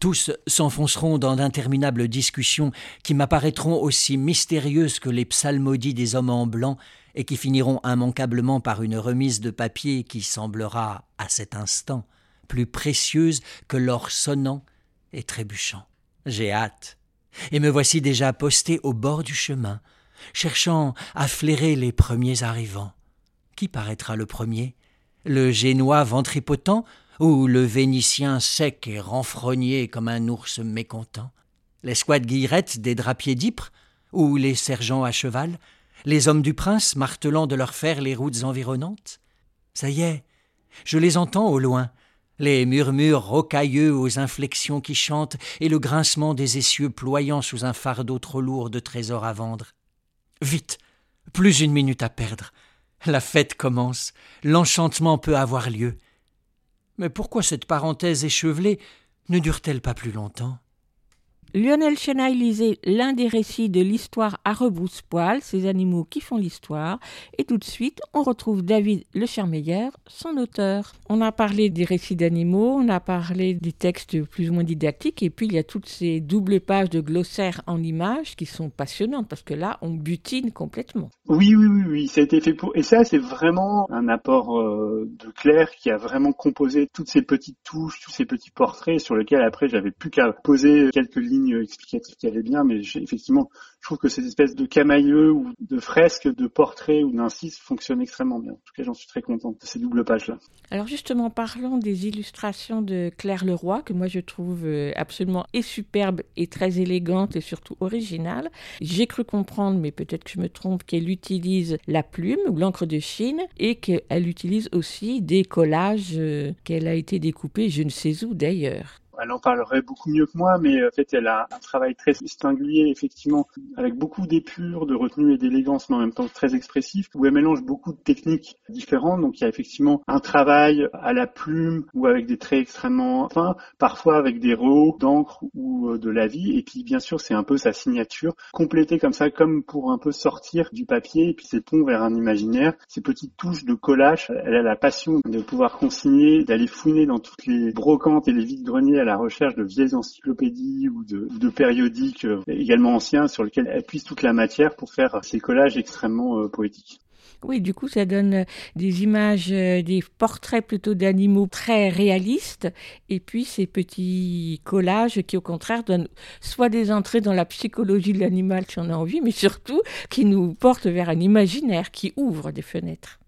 Tous s'enfonceront dans d'interminables discussions qui m'apparaîtront aussi mystérieuses que les psalmodies des hommes en blanc et qui finiront immanquablement par une remise de papier qui semblera, à cet instant, plus précieuse que l'or sonnant et trébuchant. J'ai hâte, et me voici déjà posté au bord du chemin, cherchant à flairer les premiers arrivants. Qui paraîtra le premier? Le génois ventripotent ou le Vénitien sec et renfrogné comme un ours mécontent L'escouade guillerette des drapiers d'Ypres ou les sergents à cheval Les hommes du prince martelant de leur fer les routes environnantes Ça y est, je les entends au loin, les murmures rocailleux aux inflexions qui chantent et le grincement des essieux ployant sous un fardeau trop lourd de trésors à vendre. Vite, plus une minute à perdre. La fête commence, l'enchantement peut avoir lieu. Mais pourquoi cette parenthèse échevelée ne dure-t-elle pas plus longtemps? Lionel Chenaille lisait l'un des récits de l'histoire à rebrousse-poil, ces animaux qui font l'histoire, et tout de suite, on retrouve David Le son auteur. On a parlé des récits d'animaux, on a parlé des textes plus ou moins didactiques, et puis il y a toutes ces doubles pages de glossaires en images qui sont passionnantes, parce que là, on butine complètement. Oui, oui, oui, oui, ça a été fait pour. Et ça, c'est vraiment un apport euh, de Claire qui a vraiment composé toutes ces petites touches, tous ces petits portraits sur lesquels après j'avais plus qu'à poser quelques lignes explicative qui allait bien, mais effectivement, je trouve que cette espèce de camailleux ou de fresque, de portrait ou d'incise fonctionne extrêmement bien. En tout cas, j'en suis très contente de ces doubles pages-là. Alors justement, parlons des illustrations de Claire Leroy, que moi je trouve euh, absolument et superbe et très élégante et surtout originale. J'ai cru comprendre, mais peut-être que je me trompe, qu'elle utilise la plume ou l'encre de Chine et qu'elle utilise aussi des collages euh, qu'elle a été découpés, je ne sais où d'ailleurs elle en parlerait beaucoup mieux que moi, mais en fait, elle a un travail très singulier, effectivement, avec beaucoup d'épure, de retenue et d'élégance, mais en même temps très expressif, où elle mélange beaucoup de techniques différentes. Donc, il y a effectivement un travail à la plume ou avec des traits extrêmement fins, parfois avec des reaux d'encre ou euh, de la vie. Et puis, bien sûr, c'est un peu sa signature, complétée comme ça, comme pour un peu sortir du papier et puis ses ponts vers un imaginaire. Ces petites touches de collage, elle a la passion de pouvoir consigner, d'aller fouiner dans toutes les brocantes et les vides-greniers la recherche de vieilles encyclopédies ou de, périodiques euh, également anciens sur lesquels elle puise toute la matière pour faire ces collages extrêmement euh, poétiques. Oui, du coup, ça donne euh, des images, des portraits plutôt d'animaux très réalistes, et puis ces petits collages qui, au contraire, donnent soit des entrées dans la psychologie de l'animal si on a envie, mais surtout qui nous portent vers un imaginaire qui ouvre des fenêtres.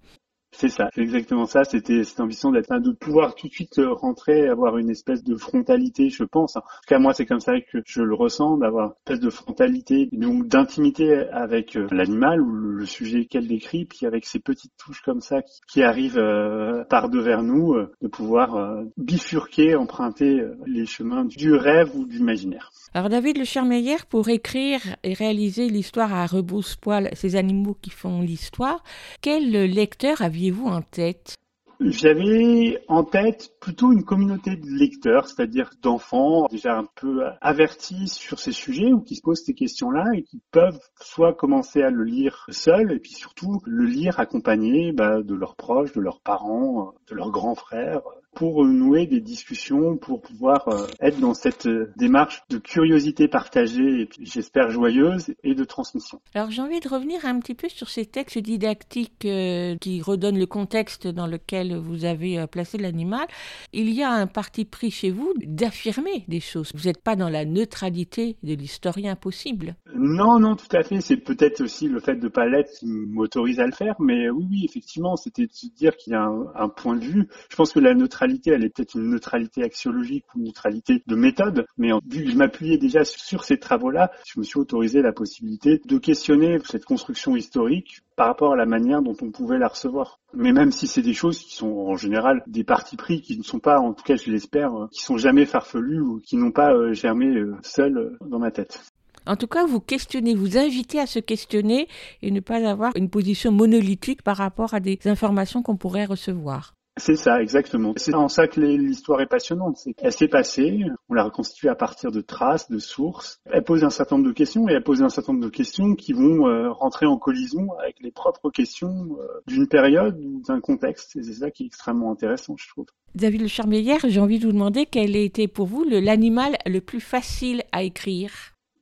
C'est ça, c'est exactement ça. C'était cette ambition d'être, de pouvoir tout de suite euh, rentrer, avoir une espèce de frontalité, je pense. En tout cas, moi, c'est comme ça que je le ressens, d'avoir une espèce de frontalité, donc d'intimité avec euh, l'animal ou le sujet qu'elle décrit, puis avec ces petites touches comme ça qui, arrivent euh, par devers nous, de pouvoir bifurquer, emprunter les chemins du rêve ou du imaginaire. Alors David Le Chermeyer, pour écrire et réaliser l'histoire à rebrousse-poil, ces animaux qui font l'histoire, quel lecteur aviez-vous en tête? J'avais en tête plutôt une communauté de lecteurs, c'est-à-dire d'enfants déjà un peu avertis sur ces sujets ou qui se posent ces questions-là et qui peuvent soit commencer à le lire seuls et puis surtout le lire accompagné bah, de leurs proches, de leurs parents, de leurs grands frères, pour nouer des discussions, pour pouvoir euh, être dans cette euh, démarche de curiosité partagée et j'espère joyeuse et de transmission. Alors j'ai envie de revenir un petit peu sur ces textes didactiques euh, qui redonnent le contexte dans lequel vous avez placé l'animal. Il y a un parti pris chez vous d'affirmer des choses. Vous n'êtes pas dans la neutralité de l'historien possible. Non, non, tout à fait. C'est peut-être aussi le fait de ne pas l'être qui m'autorise à le faire, mais oui, oui, effectivement, c'était de se dire qu'il y a un, un point de vue. Je pense que la neutralité neutralité, elle est peut-être une neutralité axiologique ou une neutralité de méthode, mais vu que je m'appuyais déjà sur ces travaux-là, je me suis autorisé la possibilité de questionner cette construction historique par rapport à la manière dont on pouvait la recevoir. Mais même si c'est des choses qui sont en général des partis pris, qui ne sont pas, en tout cas je l'espère, euh, qui sont jamais farfelus ou qui n'ont pas euh, germé euh, seuls dans ma tête. En tout cas, vous questionnez, vous invitez à se questionner et ne pas avoir une position monolithique par rapport à des informations qu'on pourrait recevoir. C'est ça, exactement. C'est en ça que l'histoire est passionnante. C'est qu'elle s'est passée, on l'a reconstituée à partir de traces, de sources. Elle pose un certain nombre de questions et elle pose un certain nombre de questions qui vont euh, rentrer en collision avec les propres questions euh, d'une période ou d'un contexte. C'est ça qui est extrêmement intéressant, je trouve. David Le Charmeillère, j'ai envie de vous demander quel a été pour vous l'animal le plus facile à écrire?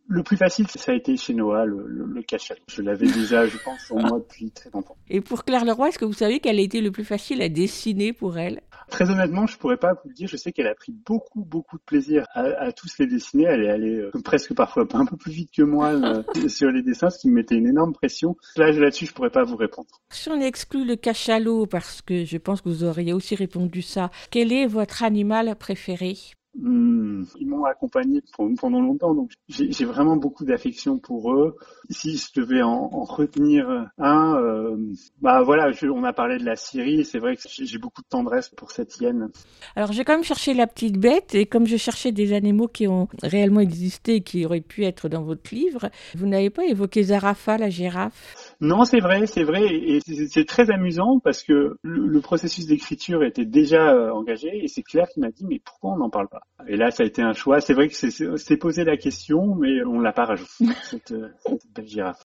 Le plus facile, ça a été chez Noah, le, le, cachalot. Je l'avais déjà, je pense, en moi depuis très longtemps. Et pour Claire Leroy, est-ce que vous savez quel a été le plus facile à dessiner pour elle? Très honnêtement, je pourrais pas vous le dire. Je sais qu'elle a pris beaucoup, beaucoup de plaisir à, à tous les dessiner. Elle est allée euh, presque parfois un peu plus vite que moi euh, sur les dessins, ce qui me mettait une énorme pression. Là, là-dessus, je pourrais pas vous répondre. Si on exclut le cachalot, parce que je pense que vous auriez aussi répondu ça, quel est votre animal préféré? Hmm, ils m'ont accompagné pendant longtemps, donc j'ai vraiment beaucoup d'affection pour eux. Si je devais en, retenir un, euh, bah voilà, on a parlé de la Syrie, c'est vrai que j'ai beaucoup de tendresse pour cette hyène. Alors j'ai quand même cherché la petite bête, et comme je cherchais des animaux qui ont réellement existé et qui auraient pu être dans votre livre, vous n'avez pas évoqué Zarafa, la girafe? Non, c'est vrai, c'est vrai, et c'est très amusant parce que le, processus d'écriture était déjà euh, engagé, et c'est Claire qui m'a dit mais pourquoi on n'en parle pas? Et là, ça a été un choix. C'est vrai que c'est posé la question, mais on l'a pas rajouté cette, euh, cette belle girafe.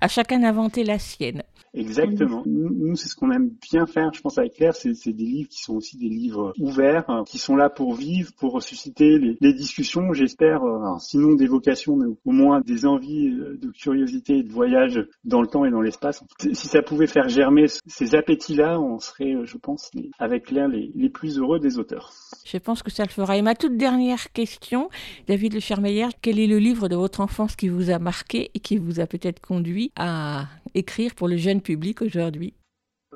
À chacun d'inventer la sienne. Exactement. Nous, c'est ce qu'on aime bien faire, je pense, avec Claire, c'est des livres qui sont aussi des livres ouverts, hein, qui sont là pour vivre, pour susciter les, discussions, j'espère, euh, sinon des vocations, mais au moins des envies euh, de curiosité et de voyage dans le temps et dans l'espace. Si ça pouvait faire germer ces appétits-là, on serait, euh, je pense, avec Claire, les, les, plus heureux des auteurs. Je pense que ça le fera. Et ma toute dernière question, David Le quel est le livre de votre enfance qui vous a marqué et qui vous a peut-être conduit à écrire pour le jeune public aujourd'hui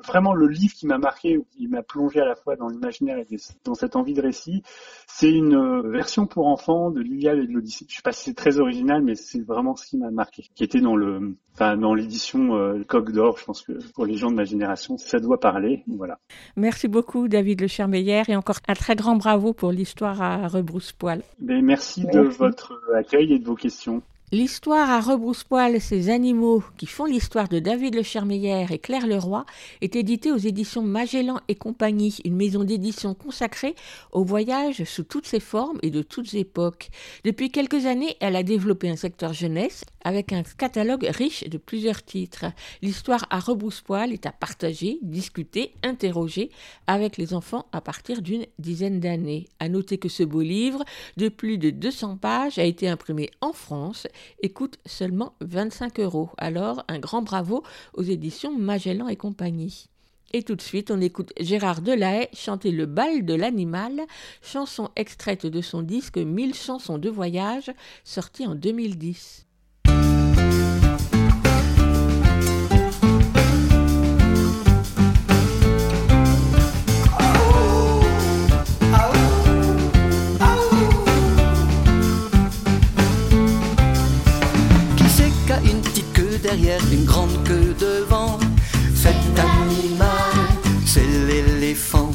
Vraiment, le livre qui m'a marqué, qui m'a plongé à la fois dans l'imaginaire et dans cette envie de récit, c'est une euh, version pour enfants de l'Iliade et de l'Odyssée. Je sais pas si c'est très original, mais c'est vraiment ce qui m'a marqué, qui était dans le, enfin, dans l'édition euh, Coq d'Or. Je pense que pour les gens de ma génération, ça doit parler. Voilà. Merci beaucoup, David Le Chermeyer, et encore un très grand bravo pour l'histoire à Rebrousse-Poil. Ben, merci de votre accueil et de vos questions. L'histoire à rebrousse-poil, ces animaux qui font l'histoire de David Le Chermeyer et Claire Leroy est éditée aux éditions Magellan et compagnie, une maison d'édition consacrée au voyage sous toutes ses formes et de toutes époques. Depuis quelques années, elle a développé un secteur jeunesse avec un catalogue riche de plusieurs titres. L'histoire à rebrousse-poil est à partager, discuter, interroger avec les enfants à partir d'une dizaine d'années. À noter que ce beau livre, de plus de 200 pages, a été imprimé en France et coûte seulement 25 euros. Alors, un grand bravo aux éditions Magellan et compagnie. Et tout de suite, on écoute Gérard Delahaye chanter Le bal de l'animal, chanson extraite de son disque Mille chansons de voyage, sorti en 2010. Derrière, une grande queue devant. Cet animal, c'est l'éléphant.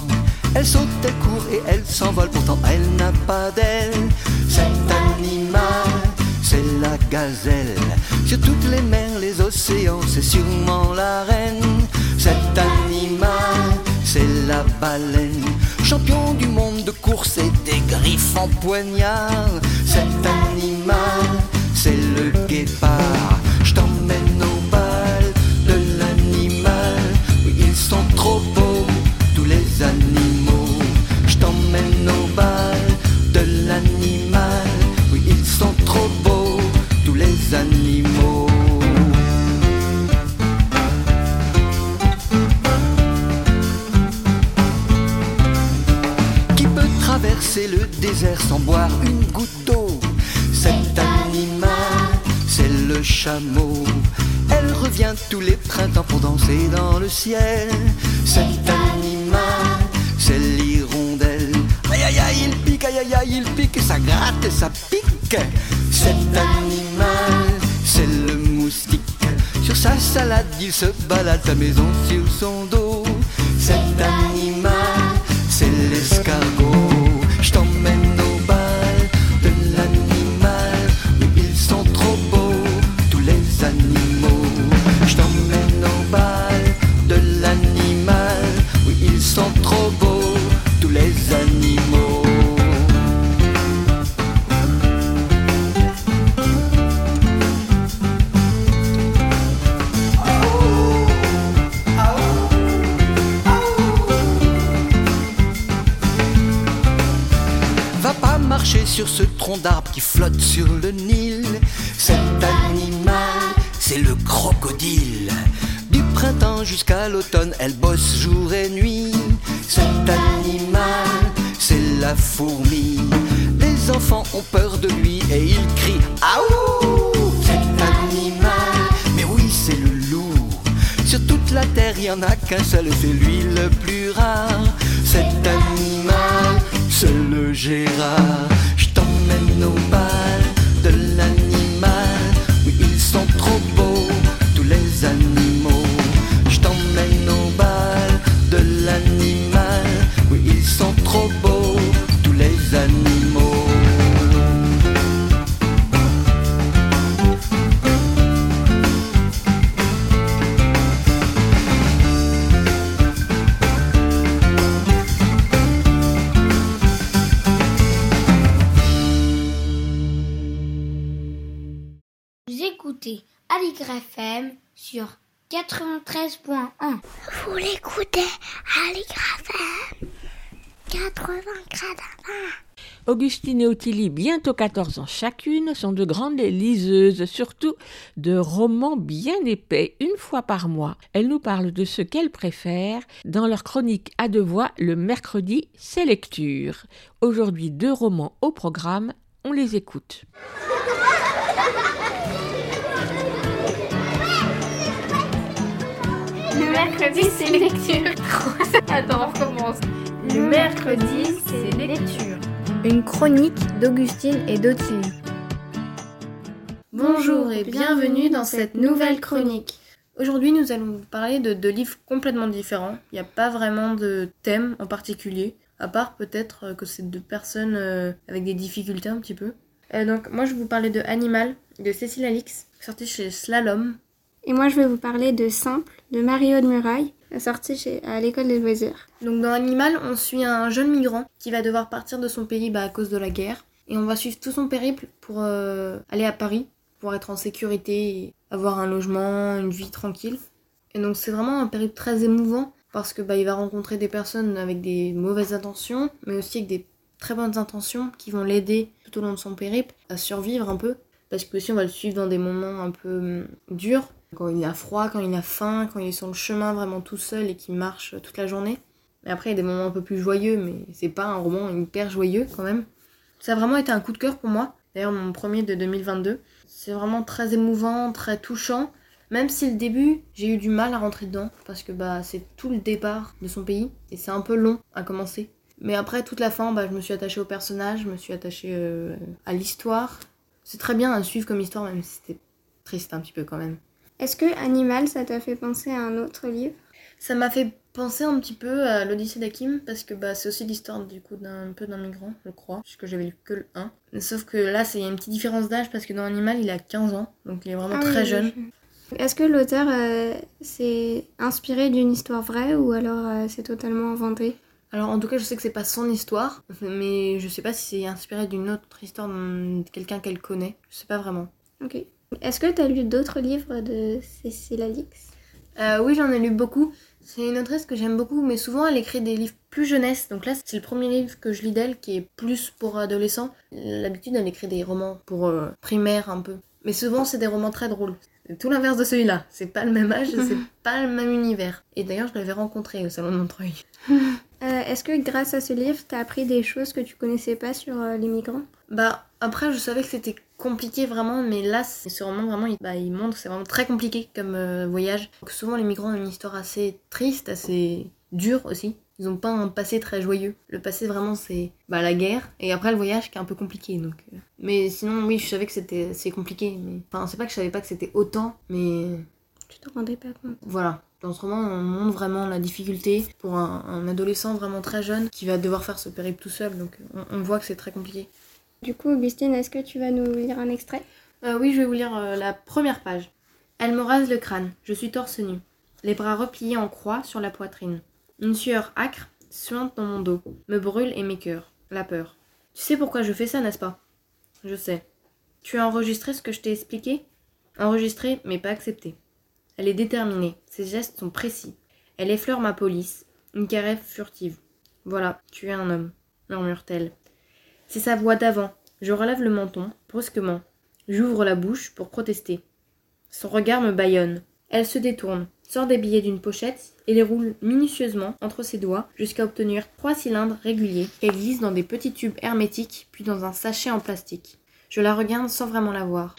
Elle saute, elle court et elle s'envole, pourtant elle n'a pas d'aile. Cet animal, c'est la gazelle. Sur toutes les mers, les océans, c'est sûrement la reine. Cet animal, c'est la baleine. Champion du monde de course et des griffes en poignard. Cet animal, c'est le guépard. Traverser le désert sans boire une goutte d'eau Cet animal c'est le chameau. Elle revient tous les printemps pour danser dans le ciel. Cet animal, c'est l'hirondelle. aïe, il pique, aïe, aïe, aïe, il pique, ça gratte et ça pique. Cet animal, c'est le moustique. Sur sa salade, il se balade sa maison sur son dos. Cet animal, c'est l'escargot. Sur ce tronc d'arbre qui flotte sur le Nil. Cet animal, c'est le crocodile. Du printemps jusqu'à l'automne, elle bosse jour et nuit. Cet animal, c'est la fourmi. Les enfants ont peur de lui et ils crient Aouh Cet animal, mais oui, c'est le loup. Sur toute la terre, il y en a qu'un seul, c'est lui le plus rare. Cet animal, c'est le Gérard. Je t'emmène au bal de l'animal. Oui, ils sont trop beaux, tous les animaux. Je t'emmène au bal de l'animal. Oui, ils sont trop beaux, FM sur 93.1. Vous l'écoutez à l'IGRAFM 80 gradins. Augustine et Ottilie, bientôt 14 ans chacune, sont de grandes liseuses, surtout de romans bien épais, une fois par mois. Elles nous parlent de ce qu'elles préfèrent dans leur chronique à deux voix le mercredi, c'est lecture. Aujourd'hui, deux romans au programme, on les écoute. Le mercredi, c'est lecture. Attends, on recommence. Le mercredi, c'est lecture. Une chronique d'Augustine et d'Ottilie. Bonjour et bienvenue dans cette nouvelle chronique. Aujourd'hui, nous allons vous parler de deux livres complètement différents. Il n'y a pas vraiment de thème en particulier, à part peut-être que c'est deux personnes euh, avec des difficultés un petit peu. Euh, donc, moi, je vais vous parler de Animal de Cécile Alix, sorti chez Slalom. Et moi, je vais vous parler de Simple de Mario de Muraille, sorti chez, à l'école des loisirs. Donc, dans Animal, on suit un jeune migrant qui va devoir partir de son pays bah, à cause de la guerre. Et on va suivre tout son périple pour euh, aller à Paris, pour être en sécurité et avoir un logement, une vie tranquille. Et donc, c'est vraiment un périple très émouvant parce que bah, il va rencontrer des personnes avec des mauvaises intentions, mais aussi avec des très bonnes intentions qui vont l'aider tout au long de son périple à survivre un peu. Parce que aussi on va le suivre dans des moments un peu hum, durs, quand il a froid, quand il a faim, quand il est sur le chemin vraiment tout seul et qu'il marche toute la journée. Mais après il y a des moments un peu plus joyeux, mais c'est pas un roman hyper joyeux quand même. Ça a vraiment été un coup de cœur pour moi, d'ailleurs mon premier de 2022. C'est vraiment très émouvant, très touchant. Même si le début, j'ai eu du mal à rentrer dedans, parce que bah c'est tout le départ de son pays, et c'est un peu long à commencer. Mais après, toute la fin, bah, je me suis attachée au personnage, je me suis attachée euh, à l'histoire. C'est très bien à suivre comme histoire, même si c'était triste un petit peu quand même. Est-ce que Animal, ça t'a fait penser à un autre livre? Ça m'a fait penser un petit peu à l'Odyssée d'Akim, parce que bah, c'est aussi l'histoire du coup d'un peu d'un migrant, je crois, puisque j'avais lu que le 1. Sauf que là, c'est il y a une petite différence d'âge, parce que dans Animal, il a 15 ans, donc il est vraiment Ah très oui, jeune. oui. Est-ce que l'auteur euh, s'est inspiré d'une histoire vraie ou alors euh, c'est totalement inventé? Alors en tout cas, je sais que c'est pas son histoire, mais je sais pas si c'est inspiré d'une autre histoire de quelqu'un qu'elle connaît. Je sais pas vraiment. Ok. Est-ce que t'as lu d'autres livres de Cécile Alix? Euh, oui, j'en ai lu beaucoup. C'est une autrice que j'aime beaucoup, mais souvent elle écrit des livres plus jeunesse. Donc là, c'est le premier livre que je lis d'elle qui est plus pour adolescents. L'habitude, elle écrit des romans pour euh, primaire un peu. Mais souvent, c'est des romans très drôles. C'est tout l'inverse de celui-là. C'est pas le même âge, c'est pas le même univers. Et d'ailleurs, je l'avais rencontré au salon de Montreuil. Euh, Est-ce que grâce à ce livre, t'as appris des choses que tu connaissais pas sur euh, les migrants? Bah, après, je savais que c'était compliqué vraiment, mais là, c'est ce roman vraiment, il, bah, il montre que c'est vraiment très compliqué comme euh, voyage. Donc, souvent, les migrants ont une histoire assez triste, assez dure aussi. ils ont pas un passé très joyeux. Le passé vraiment c'est bah, la guerre et après le voyage qui est un peu compliqué donc. euh. Mais sinon oui je savais que c'était c'est compliqué mais enfin c'est pas que je savais pas que c'était autant mais Tu te rendais pas compte. voilà. Dans ce roman, on montre vraiment la difficulté pour un, un adolescent vraiment très jeune qui va devoir faire ce périple tout seul. Donc on, on voit que c'est très compliqué. Du coup, Augustine, est-ce que tu vas nous lire un extrait? Euh, oui, je vais vous lire euh, la première page. Elle me rase le crâne. Je suis torse nu. Les bras repliés en croix sur la poitrine. Une sueur âcre suinte dans mon dos. Me brûle et m'écœure. La peur. Tu sais pourquoi je fais ça, n'est-ce pas? Je sais. Tu as enregistré ce que je t'ai expliqué? Enregistré, mais pas accepté. Elle est déterminée. Ses gestes sont précis. Elle effleure ma police. Une caresse furtive. Voilà, tu es un homme, murmure-t-elle. C'est sa voix d'avant. Je relève le menton, brusquement. J'ouvre la bouche pour protester. Son regard me bâillonne. Elle se détourne, sort des billets d'une pochette et les roule minutieusement entre ses doigts jusqu'à obtenir trois cylindres réguliers qu'elle glisse dans des petits tubes hermétiques puis dans un sachet en plastique. Je la regarde sans vraiment la voir.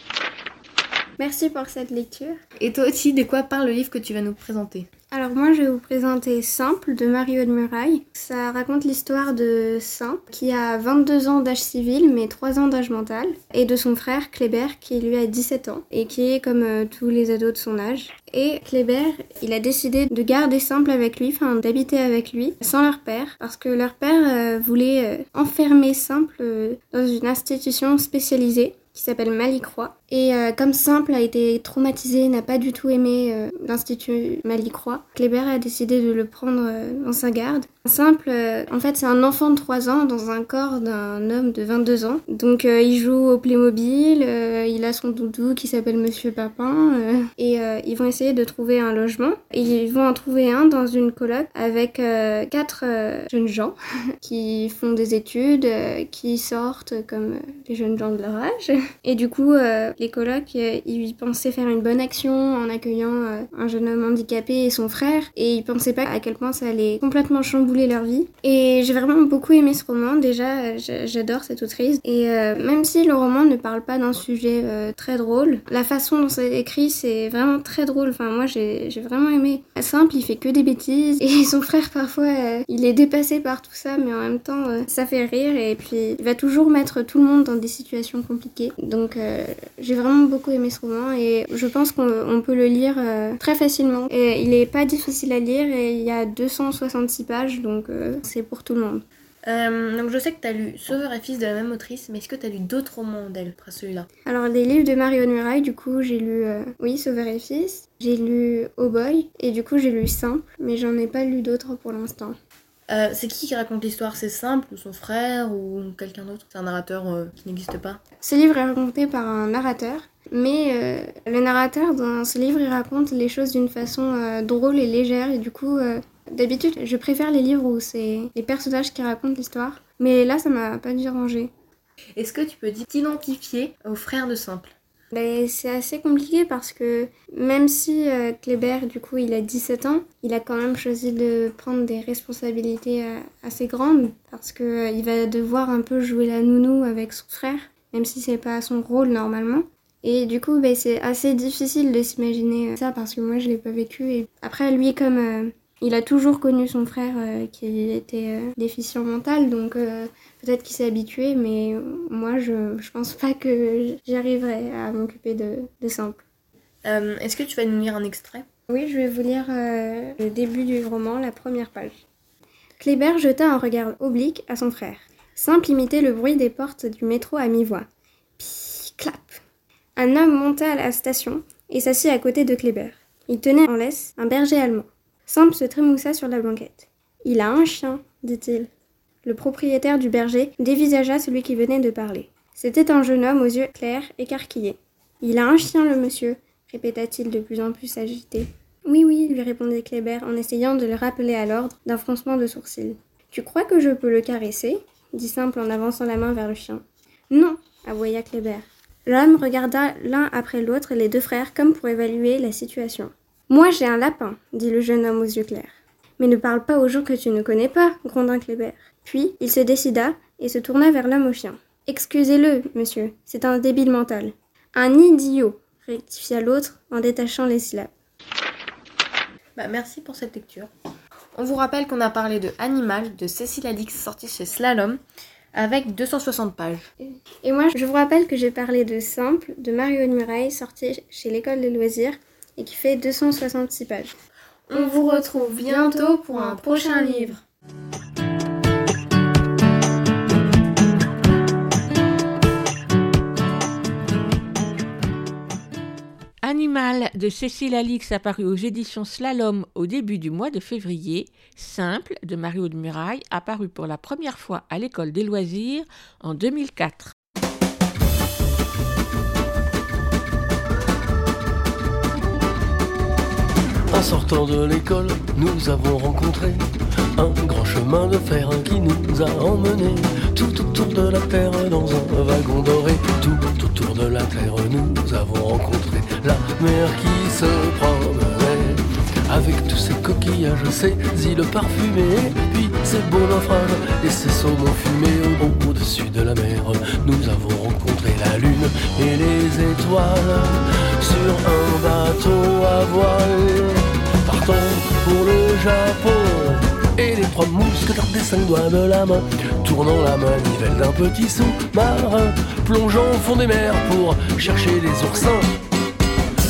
Merci pour cette lecture. Et toi aussi, de quoi parle le livre que tu vas nous présenter? Alors moi je vais vous présenter Simple de Mario de Muraille. Ça raconte l'histoire de Simple qui a 22 ans d'âge civil mais 3 ans d'âge mental et de son frère Kléber qui lui a 17 ans et qui est comme euh, tous les ados de son âge. Et Kléber, il a décidé de garder Simple avec lui, enfin d'habiter avec lui sans leur père parce que leur père euh, voulait euh, enfermer Simple dans une institution spécialisée qui s'appelle Malicroix. Et euh, comme Simple a été traumatisé, n'a pas du tout aimé euh, l'Institut Malicroix, Kléber a décidé de le prendre euh, dans sa garde. Simple, euh, en fait, c'est un enfant de 3 ans dans un corps d'un homme de 22 ans. Donc euh, il joue au Playmobil, euh, il a son doudou qui s'appelle Monsieur Papin, et ils vont essayer de trouver un logement. Ils vont en trouver un dans une coloc avec quatre jeunes gens qui font des études, qui sortent comme les jeunes gens de leur âge. Et du coup, les colocs, euh, ils pensaient faire une bonne action en accueillant euh, un jeune homme handicapé et son frère. Et ils pensaient pas à quel point ça allait complètement chambouler leur vie. Et j'ai vraiment beaucoup aimé ce roman. Déjà, euh, j'a- j'adore cette autrice. Et même si le roman ne parle pas d'un sujet très drôle, la façon dont c'est écrit, c'est vraiment très drôle. Enfin, moi, j'ai vraiment aimé. Simple, il fait que des bêtises. Et son frère, parfois, il est dépassé par tout ça, mais en même temps, ça fait rire. Et puis, il va toujours mettre tout le monde dans des situations compliquées. Donc, j'ai vraiment beaucoup aimé ce roman. Et je pense qu'on on peut le lire euh, très facilement. Et il est pas difficile à lire. Et il y a 266 pages, donc euh, c'est pour tout le monde. Euh, donc je sais que tu as lu Sauveur et fils de la même autrice, mais est-ce que tu as lu d'autres romans d'elle après celui-là? Alors, les livres de Mario de Muraille, du coup, j'ai lu, euh, oui, Sauveur et Fils. J'ai lu Oh Boy. Et du coup, j'ai lu Simple. Mais j'en ai pas lu d'autres pour l'instant. Euh, c'est qui qui raconte l'histoire? C'est simple ou son frère ou quelqu'un d'autre? C'est un narrateur euh, qui n'existe pas? Ce livre est raconté par un narrateur. Mais euh, le narrateur, dans ce livre, il raconte les choses d'une façon euh, drôle et légère. Et du coup, euh, d'habitude, je préfère les livres où c'est les personnages qui racontent l'histoire. Mais là, ça m'a pas dérangé. Est-ce que tu peux t'identifier au frère de Simple? Ben, c'est assez compliqué parce que même si euh, Kléber, du coup, il a 17 ans, il a quand même choisi de prendre des responsabilités euh, assez grandes parce que euh, va devoir un peu jouer la nounou avec son frère, même si c'est pas son rôle normalement. Et du coup, ben, c'est assez difficile de s'imaginer euh, ça parce que moi, je l'ai pas vécu. Et après, lui, comme il a toujours connu son frère qui était déficient mental, donc peut-être qu'il s'est habitué, mais moi, je, je pense pas que j'arriverai à m'occuper de, de simple. Euh, Est-ce que tu vas nous lire un extrait? Oui, je vais vous lire euh, le début du roman, la première page. Kléber jeta un regard oblique à son frère. Simple imitait le bruit des portes du métro à mi-voix. Pi, clap. Un homme monta à la station et s'assit à côté de Kléber. Il tenait en laisse un berger allemand. Simple se trémoussa sur la banquette. Il a un chien, dit-il. Le propriétaire du berger dévisagea celui qui venait de parler. C'était un jeune homme aux yeux clairs, écarquillés. Il a un chien, le monsieur, répéta-t-il de plus en plus agité. Oui, oui, lui répondit Kléber en essayant de le rappeler à l'ordre d'un froncement de sourcils. Tu crois que je peux le caresser? dit Simple en avançant la main vers le chien. Non, aboya Kléber. L'homme regarda l'un après l'autre les deux frères comme pour évaluer la situation. Moi j'ai un lapin, dit le jeune homme aux yeux clairs. Mais ne parle pas aux gens que tu ne connais pas, gronda Kléber. Puis il se décida et se tourna vers l'homme au chien. Excusez-le, monsieur, c'est un débile mental. Un idiot, rectifia l'autre en détachant les syllabes. Bah, merci pour cette lecture. On vous rappelle qu'on a parlé de Animal de Cécile Alix sorti chez Slalom avec 260 pages. Et moi, je vous rappelle que j'ai parlé de Simple de Mario de Muraille, sorti chez l'école des loisirs et qui fait 266 pages. On vous retrouve bientôt pour un prochain livre. Animal de Cécile Alix apparu aux éditions Slalom au début du mois de février. Simple de Mario de Muraille apparu pour la première fois à l'école des loisirs en 2004. En sortant de l'école, nous avons rencontré un grand chemin de fer qui nous a emmenés tout autour de la terre dans un wagon doré. Tout autour de la terre, nous avons rencontré la mer qui se promenait avec tous ces coquillages, ces îles parfumées, puis ces beaux naufrages et ces saumons fumés au-dessus de la mer. Nous avons rencontré la lune et les étoiles sur un bateau à voile. Partons pour le Japon et les trois mousquetaires des cinq doigts de la main, tournant la manivelle d'un petit sous-marin, plongeant au fond des mers pour chercher les oursins.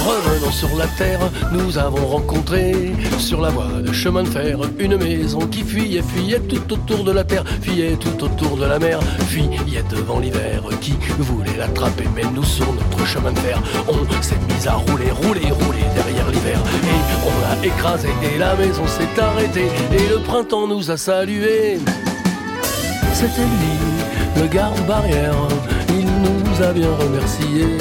Revenant sur la terre, nous avons rencontré sur la voie de chemin de fer une maison qui fuyait, fuyait tout autour de la terre, fuyait tout autour de la mer, fuyait devant l'hiver qui voulait l'attraper? Mais nous, sur notre chemin de fer, on s'est mis à rouler, rouler, rouler derrière l'hiver et on l'a écrasé et la maison s'est arrêtée et le printemps nous a salués. C'était lui, le garde-barrière, il nous a bien remerciés.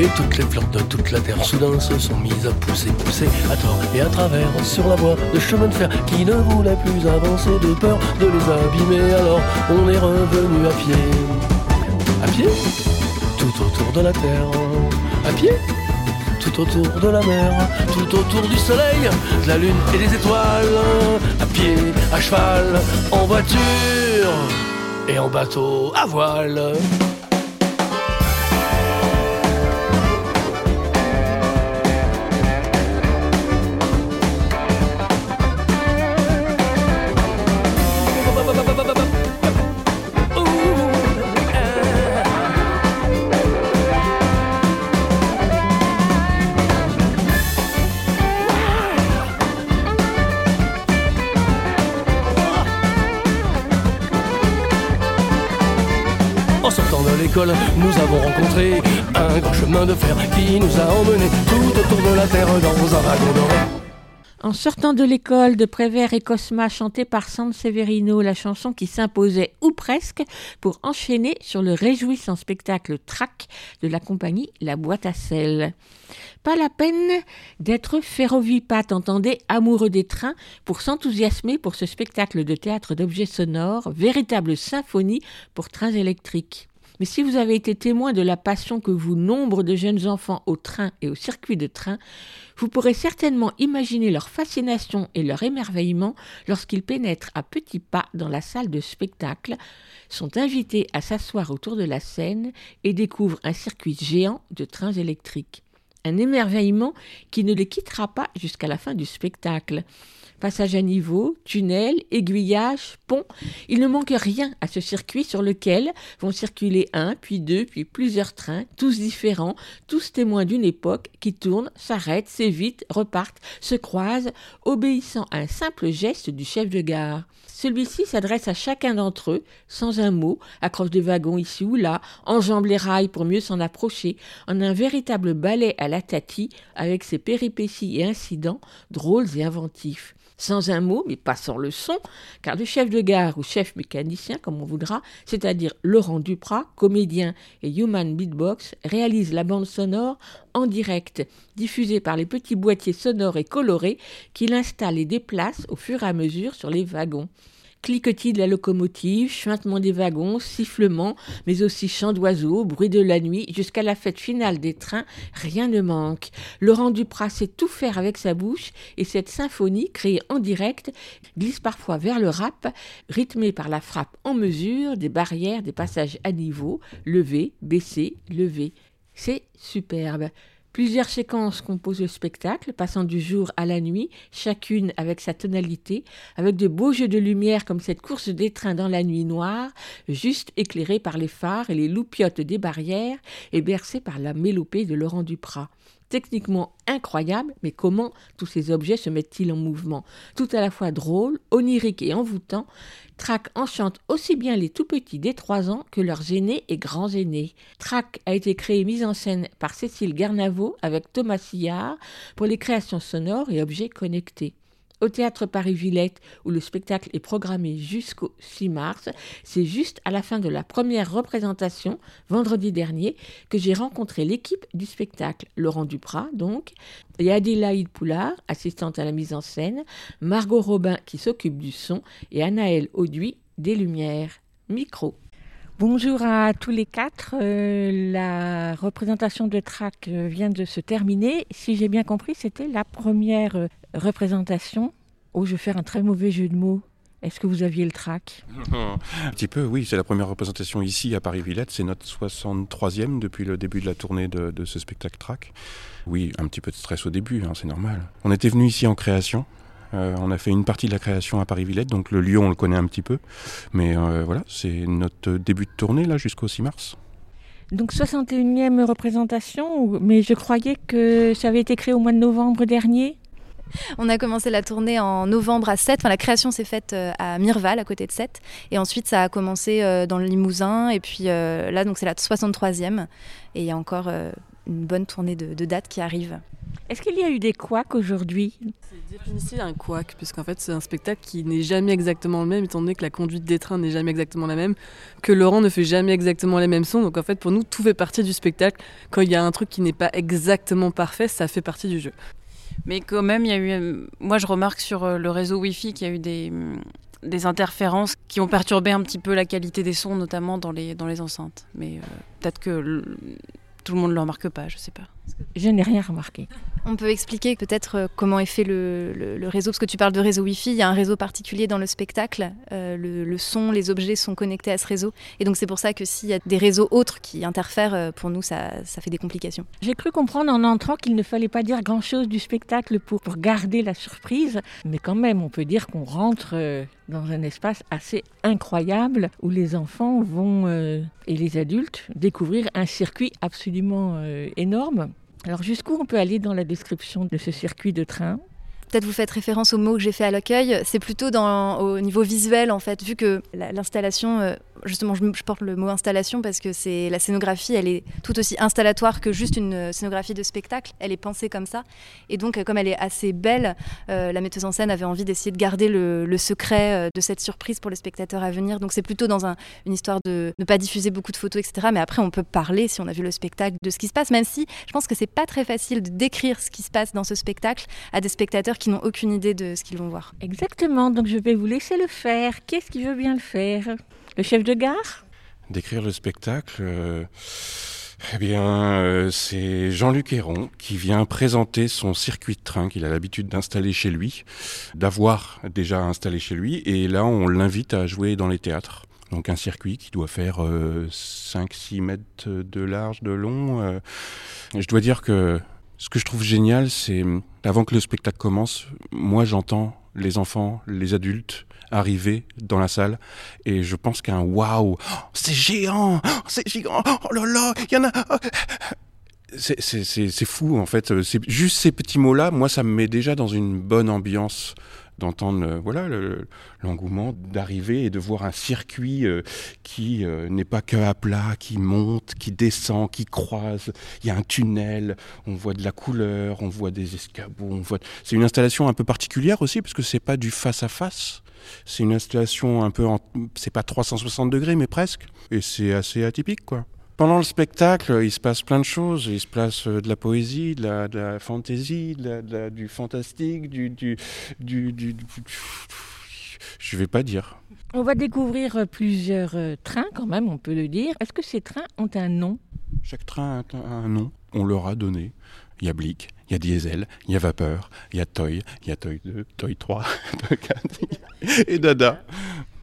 Et toutes les fleurs de toute la terre soudain se sont mises à pousser, pousser à tort et à travers sur la voie de chemin de fer qui ne voulait plus avancer de peur de les abîmer. Alors on est revenu à pied, à pied, tout autour de la terre, à pied, tout autour de la mer, tout autour du soleil, de la lune et des étoiles, à pied, à cheval, en voiture et en bateau à voile. Nous avons rencontré un grand chemin de fer qui nous a emmenés tout autour de la terre dans un wagon. En sortant de l'école de Prévert et Cosma, chantée par San Severino, la chanson qui s'imposait ou presque pour enchaîner sur le réjouissant spectacle track de la compagnie La Boîte à Sel. Pas la peine d'être ferrovipate, entendez, amoureux des trains, pour s'enthousiasmer pour ce spectacle de théâtre d'objets sonores, véritable symphonie pour trains électriques. Mais si vous avez été témoin de la passion que vous, nombre de jeunes enfants, au train et au circuit de train, vous pourrez certainement imaginer leur fascination et leur émerveillement lorsqu'ils pénètrent à petits pas dans la salle de spectacle, sont invités à s'asseoir autour de la scène et découvrent un circuit géant de trains électriques. Un émerveillement qui ne les quittera pas jusqu'à la fin du spectacle. Passage à niveau, tunnel, aiguillage, pont, il ne manque rien à ce circuit sur lequel vont circuler un, puis deux, puis plusieurs trains, tous différents, tous témoins d'une époque qui tournent, s'arrêtent, s'évitent, repartent, se croisent, obéissant à un simple geste du chef de gare. Celui-ci s'adresse à chacun d'entre eux, sans un mot, accroche des wagons ici ou là, enjambe les rails pour mieux s'en approcher, en un véritable ballet à la tati, avec ses péripéties et incidents, drôles et inventifs. Sans un mot, mais pas sans le son, car le chef de gare ou chef mécanicien, comme on voudra, c'est-à-dire Laurent Duprat, comédien et human beatbox, réalise la bande sonore en direct, diffusée par les petits boîtiers sonores et colorés qu'il installe et déplace au fur et à mesure sur les wagons cliquetis de la locomotive, chuintement des wagons, sifflement, mais aussi chant d'oiseaux, bruit de la nuit, jusqu'à la fête finale des trains, rien ne manque. Laurent Duprat sait tout faire avec sa bouche et cette symphonie, créée en direct, glisse parfois vers le rap, rythmée par la frappe en mesure des barrières, des passages à niveau, levé, baissé, levé. C'est superbe. Plusieurs séquences composent le spectacle, passant du jour à la nuit, chacune avec sa tonalité, avec de beaux jeux de lumière comme cette course des trains dans la nuit noire, juste éclairée par les phares et les loupiottes des barrières et bercée par la mélopée de Laurent Duprat techniquement incroyable, mais comment tous ces objets se mettent-ils en mouvement? Tout à la fois drôle, onirique et envoûtant, Trac enchante aussi bien les tout petits des 3 ans que leurs aînés et grands aînés. Trac a été créé et mis en scène par Cécile Garnavo avec Thomas Sillard pour les créations sonores et objets connectés au théâtre Paris-Villette, où le spectacle est programmé jusqu'au 6 mars. C'est juste à la fin de la première représentation, vendredi dernier, que j'ai rencontré l'équipe du spectacle. Laurent Duprat, donc, et Adélaïde Poulard, assistante à la mise en scène, Margot Robin, qui s'occupe du son, et Anaëlle Auduit, des lumières. Micro. Bonjour à tous les quatre. Euh, la représentation de Trac euh, vient de se terminer. Si j'ai bien compris, c'était la première euh, représentation. Oh, je vais faire un très mauvais jeu de mots. Est-ce que vous aviez le trac? Un petit peu, oui. C'est la première représentation ici à Paris-Villette. C'est notre 63e depuis le début de la tournée de, de ce spectacle trac. Oui, un petit peu de stress au début, hein, c'est normal. On était venu ici en création. Euh, on a fait une partie de la création à Paris-Villette, donc le lieu on le connaît un petit peu. Mais euh, voilà, c'est notre début de tournée là jusqu'au 6 mars. Donc 61e représentation, mais je croyais que ça avait été créé au mois de novembre dernier. On a commencé la tournée en novembre à 7. Enfin, la création s'est faite euh, à Mirval, à côté de 7. Et ensuite, ça a commencé dans le Limousin. Et puis là, donc c'est la 63e. Et il y a encore une bonne tournée de, de dates qui arrive. Est-ce qu'il y a eu des couacs aujourd'hui? C'est définitivement un couac, puisqu'en fait c'est un spectacle qui n'est jamais exactement le même, étant donné que la conduite des trains n'est jamais exactement la même, que Laurent ne fait jamais exactement les mêmes sons. Donc en fait pour nous tout fait partie du spectacle. Quand il y a un truc qui n'est pas exactement parfait, ça fait partie du jeu. Mais quand même, il y a eu. Euh, moi je remarque sur euh, le réseau Wi-Fi qu'il y a eu des mm, des interférences qui ont perturbé un petit peu la qualité des sons, notamment dans les, dans les enceintes. Mais euh, peut-être que tout le monde ne le remarque pas, je sais pas. Je n'ai rien remarqué. On peut expliquer peut-être euh, comment est fait le, réseau, parce que tu parles de réseau Wi-Fi, il y a un réseau particulier dans le spectacle, euh, le, son, les objets sont connectés à ce réseau, et donc c'est pour ça que s'il y a des réseaux autres qui interfèrent, euh, pour nous ça, ça fait des complications. J'ai cru comprendre en entrant qu'il ne fallait pas dire grand-chose du spectacle pour, pour, garder la surprise, mais quand même on peut dire qu'on rentre dans un espace assez incroyable où les enfants vont, et les adultes, découvrir un circuit absolument énorme. Alors jusqu'où on peut aller dans la description de ce circuit de train? Peut-être vous faites référence au mot que j'ai fait à l'accueil. C'est plutôt au niveau visuel, en fait, vu que l'installation euh, justement, je, porte le mot installation parce que c'est la scénographie, elle est tout aussi installatoire que juste une euh, scénographie de spectacle. Elle est pensée comme ça. Et donc, euh, comme elle est assez belle, la metteuse en scène avait envie d'essayer de garder le, secret de cette surprise pour les spectateurs à venir. Donc, c'est plutôt dans une histoire de ne pas diffuser beaucoup de photos, etc. Mais après, on peut parler, si on a vu le spectacle, de ce qui se passe, même si je pense que c'est pas très facile de décrire ce qui se passe dans ce spectacle à des spectateurs qui n'ont aucune idée de ce qu'ils vont voir. Exactement. Donc, je vais vous laisser le faire. Qu'est-ce qui veut bien le faire? Le chef de gare? Décrire le spectacle, euh, eh bien, euh, c'est Jean-Luc Héron qui vient présenter son circuit de train qu'il a l'habitude d'installer chez lui, d'avoir déjà installé chez lui, et là on l'invite à jouer dans les théâtres. Donc un circuit qui doit faire 5-6 euh, mètres de large, de long. je dois dire que ce que je trouve génial, c'est avant que le spectacle commence, moi j'entends les enfants, les adultes arriver dans la salle et je pense qu'un waouh, c'est géant, c'est géant, oh là là, il y en a. Oh. C'est fou en fait. Juste ces petits mots-là, moi ça me met déjà dans une bonne ambiance d'entendre voilà l'engouement d'arriver et de voir un circuit euh, qui euh, n'est pas que à plat, qui monte, qui descend, qui croise. Il y a un tunnel, on voit de la couleur, on voit des escabeaux, on voit. C'est une installation un peu particulière aussi parce que c'est pas du face à face. C'est une installation un peu, en... c'est pas 360 degrés mais presque, et c'est assez atypique quoi. Pendant le spectacle, il se passe plein de choses. Il se passe euh, de la poésie, de la, de la fantaisie, de du fantastique, du, du, du, du, Je vais pas dire. On va découvrir euh, plusieurs euh, trains quand même, on peut le dire. Est-ce que ces trains ont un nom? Chaque train a un nom. On leur a donné. Il y a Blick, il y a Diesel, il y a Vapeur, il y a Toy, il y a Toy 2, Toy 3, Toy 4 et Dada.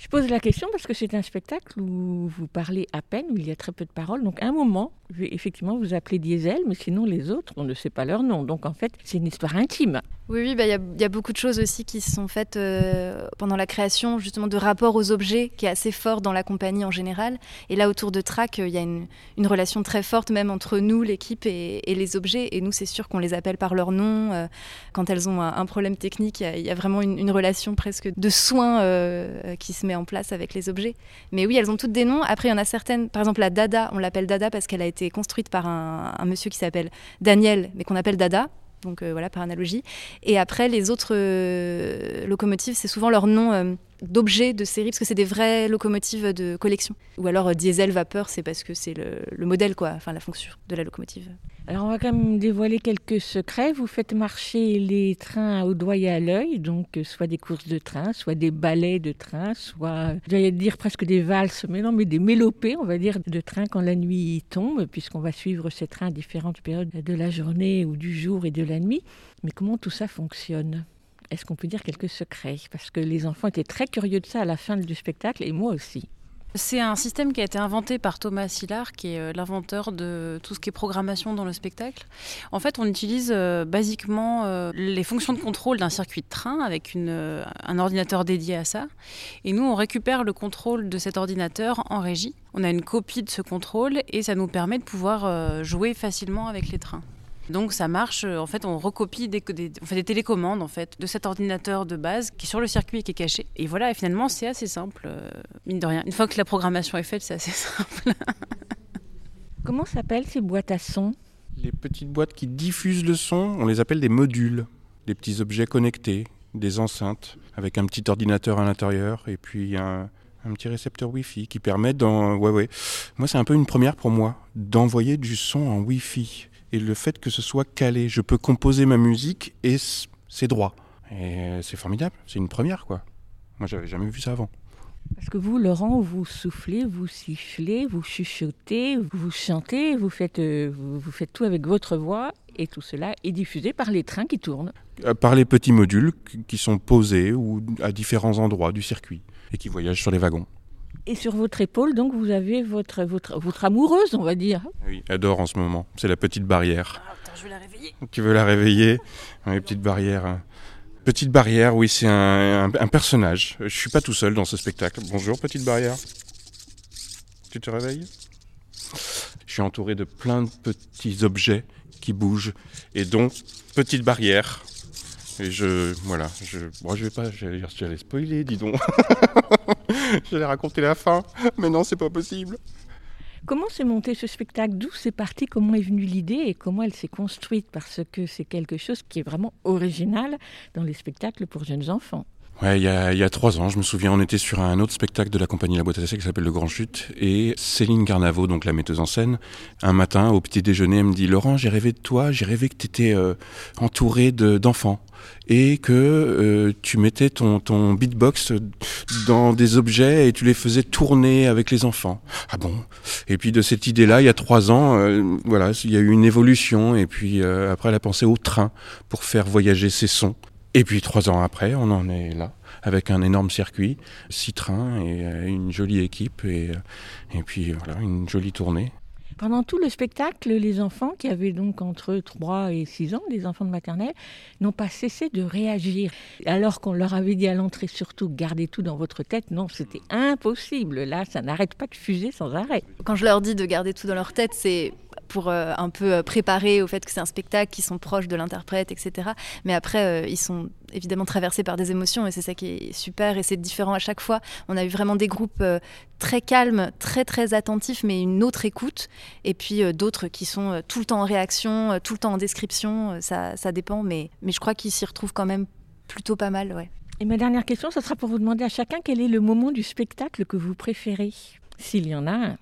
Je pose la question parce que c'est un spectacle où vous parlez à peine, où il y a très peu de paroles. Donc, un moment, effectivement vous appeler Diesel, mais sinon, les autres, on ne sait pas leur nom. Donc, en fait, c'est une histoire intime. Oui, oui, bah, il y, a beaucoup de choses aussi qui se sont faites euh, pendant la création, justement, de rapport aux objets, qui est assez fort dans la compagnie en général. Et là, autour de Track, il y a une, relation très forte, même entre nous, l'équipe, et, les objets. Et nous, c'est sûr qu'on les appelle par leur nom. Euh, quand elles ont un, problème technique, il y, y, a vraiment une, une, relation presque de soins euh, qui se met en place avec les objets. Mais oui, elles ont toutes des noms. Après, il y en a certaines, par exemple, la Dada, on l'appelle Dada parce qu'elle a été construite par un, un monsieur qui s'appelle Daniel, mais qu'on appelle Dada donc euh, voilà par analogie. Et après les autres euh, locomotives, c'est souvent leur nom euh, d'objets de série parce que c'est des vraies locomotives de collection. Ou alors euh, diesel vapeur, c'est parce que c'est le, le, modèle quoi, enfin la fonction de la locomotive. Alors on va quand même dévoiler quelques secrets. Vous faites marcher les trains au doigt et à l'œil, donc soit des courses de train, soit des ballets de train, soit j'allais dire presque des valses, mais non, mais des mélopées, on va dire, de train quand la nuit tombe, puisqu'on va suivre ces trains à différentes périodes de la journée ou du jour et de la nuit. Mais comment tout ça fonctionne? Est-ce qu'on peut dire quelques secrets Parce que les enfants étaient très curieux de ça à la fin du spectacle, et moi aussi. C'est un système qui a été inventé par Thomas Sillard, qui est l'inventeur de tout ce qui est programmation dans le spectacle. En fait, on utilise euh, basiquement euh, les fonctions de contrôle d'un circuit de train avec euh, un ordinateur dédié à ça. Et nous, on récupère le contrôle de cet ordinateur en régie. On a une copie de ce contrôle et ça nous permet de pouvoir jouer facilement avec les trains. Donc ça marche, en fait on recopie des, des, on fait des télécommandes en fait de cet ordinateur de base qui est sur le circuit et qui est caché. Et voilà, et finalement c'est assez simple, euh, mine de rien. Une fois que la programmation est faite, c'est assez simple. Comment s'appellent ces boîtes à son Les petites boîtes qui diffusent le son, on les appelle des modules, des petits objets connectés, des enceintes avec un petit ordinateur à l'intérieur et puis un, un petit récepteur Wi-Fi qui permet dans ouais ouais. Moi c'est un peu une première pour moi d'envoyer du son en Wi-Fi et le fait que ce soit calé. Je peux composer ma musique et c'est droit. Et c'est formidable, c'est une première quoi. Moi j'avais jamais vu ça avant. Parce que vous, Laurent, vous soufflez, vous sifflez, vous chuchotez, vous chantez, vous faites, euh, vous, vous, faites tout avec votre voix et tout cela est diffusé par les trains qui tournent. Euh, par les petits modules qui sont posés ou à différents endroits du circuit et qui voyagent sur les wagons. Et sur votre épaule, donc, vous avez votre, votre, votre amoureuse, on va dire. Oui, elle dort en ce moment. C'est la petite barrière. Ah, attends, je vais la réveiller. Tu veux la réveiller? Oui, petite barrière. Petite barrière, oui, c'est un, un, un, personnage. Je suis pas tout seul dans ce spectacle. Bonjour, petite barrière. Tu te réveilles? Je suis entouré de plein de petits objets qui bougent. Et donc, petite barrière. Et je, voilà, je, je vais pas, j'allais spoiler, dis donc. j'allais raconter la fin, mais non, c'est pas possible. Comment s'est monté ce spectacle? D'où c'est parti? Comment est venue l'idée? Et comment elle s'est construite? Parce que c'est quelque chose qui est vraiment original dans les spectacles pour jeunes enfants. Ouais, il y, a, il y a trois ans, je me souviens, on était sur un autre spectacle de la compagnie La Boîte à Essai qui s'appelle Le Grand Chute. Et Céline Garnavo, donc la metteuse en scène, un matin, au petit déjeuner, elle me dit Laurent, j'ai rêvé de toi, j'ai rêvé que tu étais euh, entouré d'enfants. et que euh, tu mettais ton, ton beatbox dans des objets et tu les faisais tourner avec les enfants. Ah bon? Et puis de cette idée-là, il y a trois ans, euh, voilà, il y a eu une évolution. Et puis euh, après, elle a pensé au train pour faire voyager ses sons. Et puis trois ans après, on en est là, avec un énorme circuit, six trains et une jolie équipe, et, et puis voilà, une jolie tournée. Pendant tout le spectacle, les enfants qui avaient donc entre 3 et 6 ans, les enfants de maternelle, n'ont pas cessé de réagir. Alors qu'on leur avait dit à l'entrée surtout gardez tout dans votre tête, non, c'était impossible. Là, ça n'arrête pas de fuser sans arrêt. Quand je leur dis de garder tout dans leur tête, c'est pour euh, un peu préparer au fait que c'est un spectacle, qu'ils sont proches de l'interprète, etc. Mais après, euh, ils sont évidemment traversés par des émotions et c'est ça qui est super et c'est différent à chaque fois. On a eu vraiment des groupes euh, très calmes, très très attentifs, mais une autre écoute. Et puis euh, d'autres qui sont euh, tout le temps en réaction, tout le temps en description. Ça, ça dépend, mais, mais je crois qu'ils s'y retrouvent quand même plutôt pas mal. Ouais. Et ma dernière question, ce sera pour vous demander à chacun quel est le moment du spectacle que vous préférez, s'il y en a un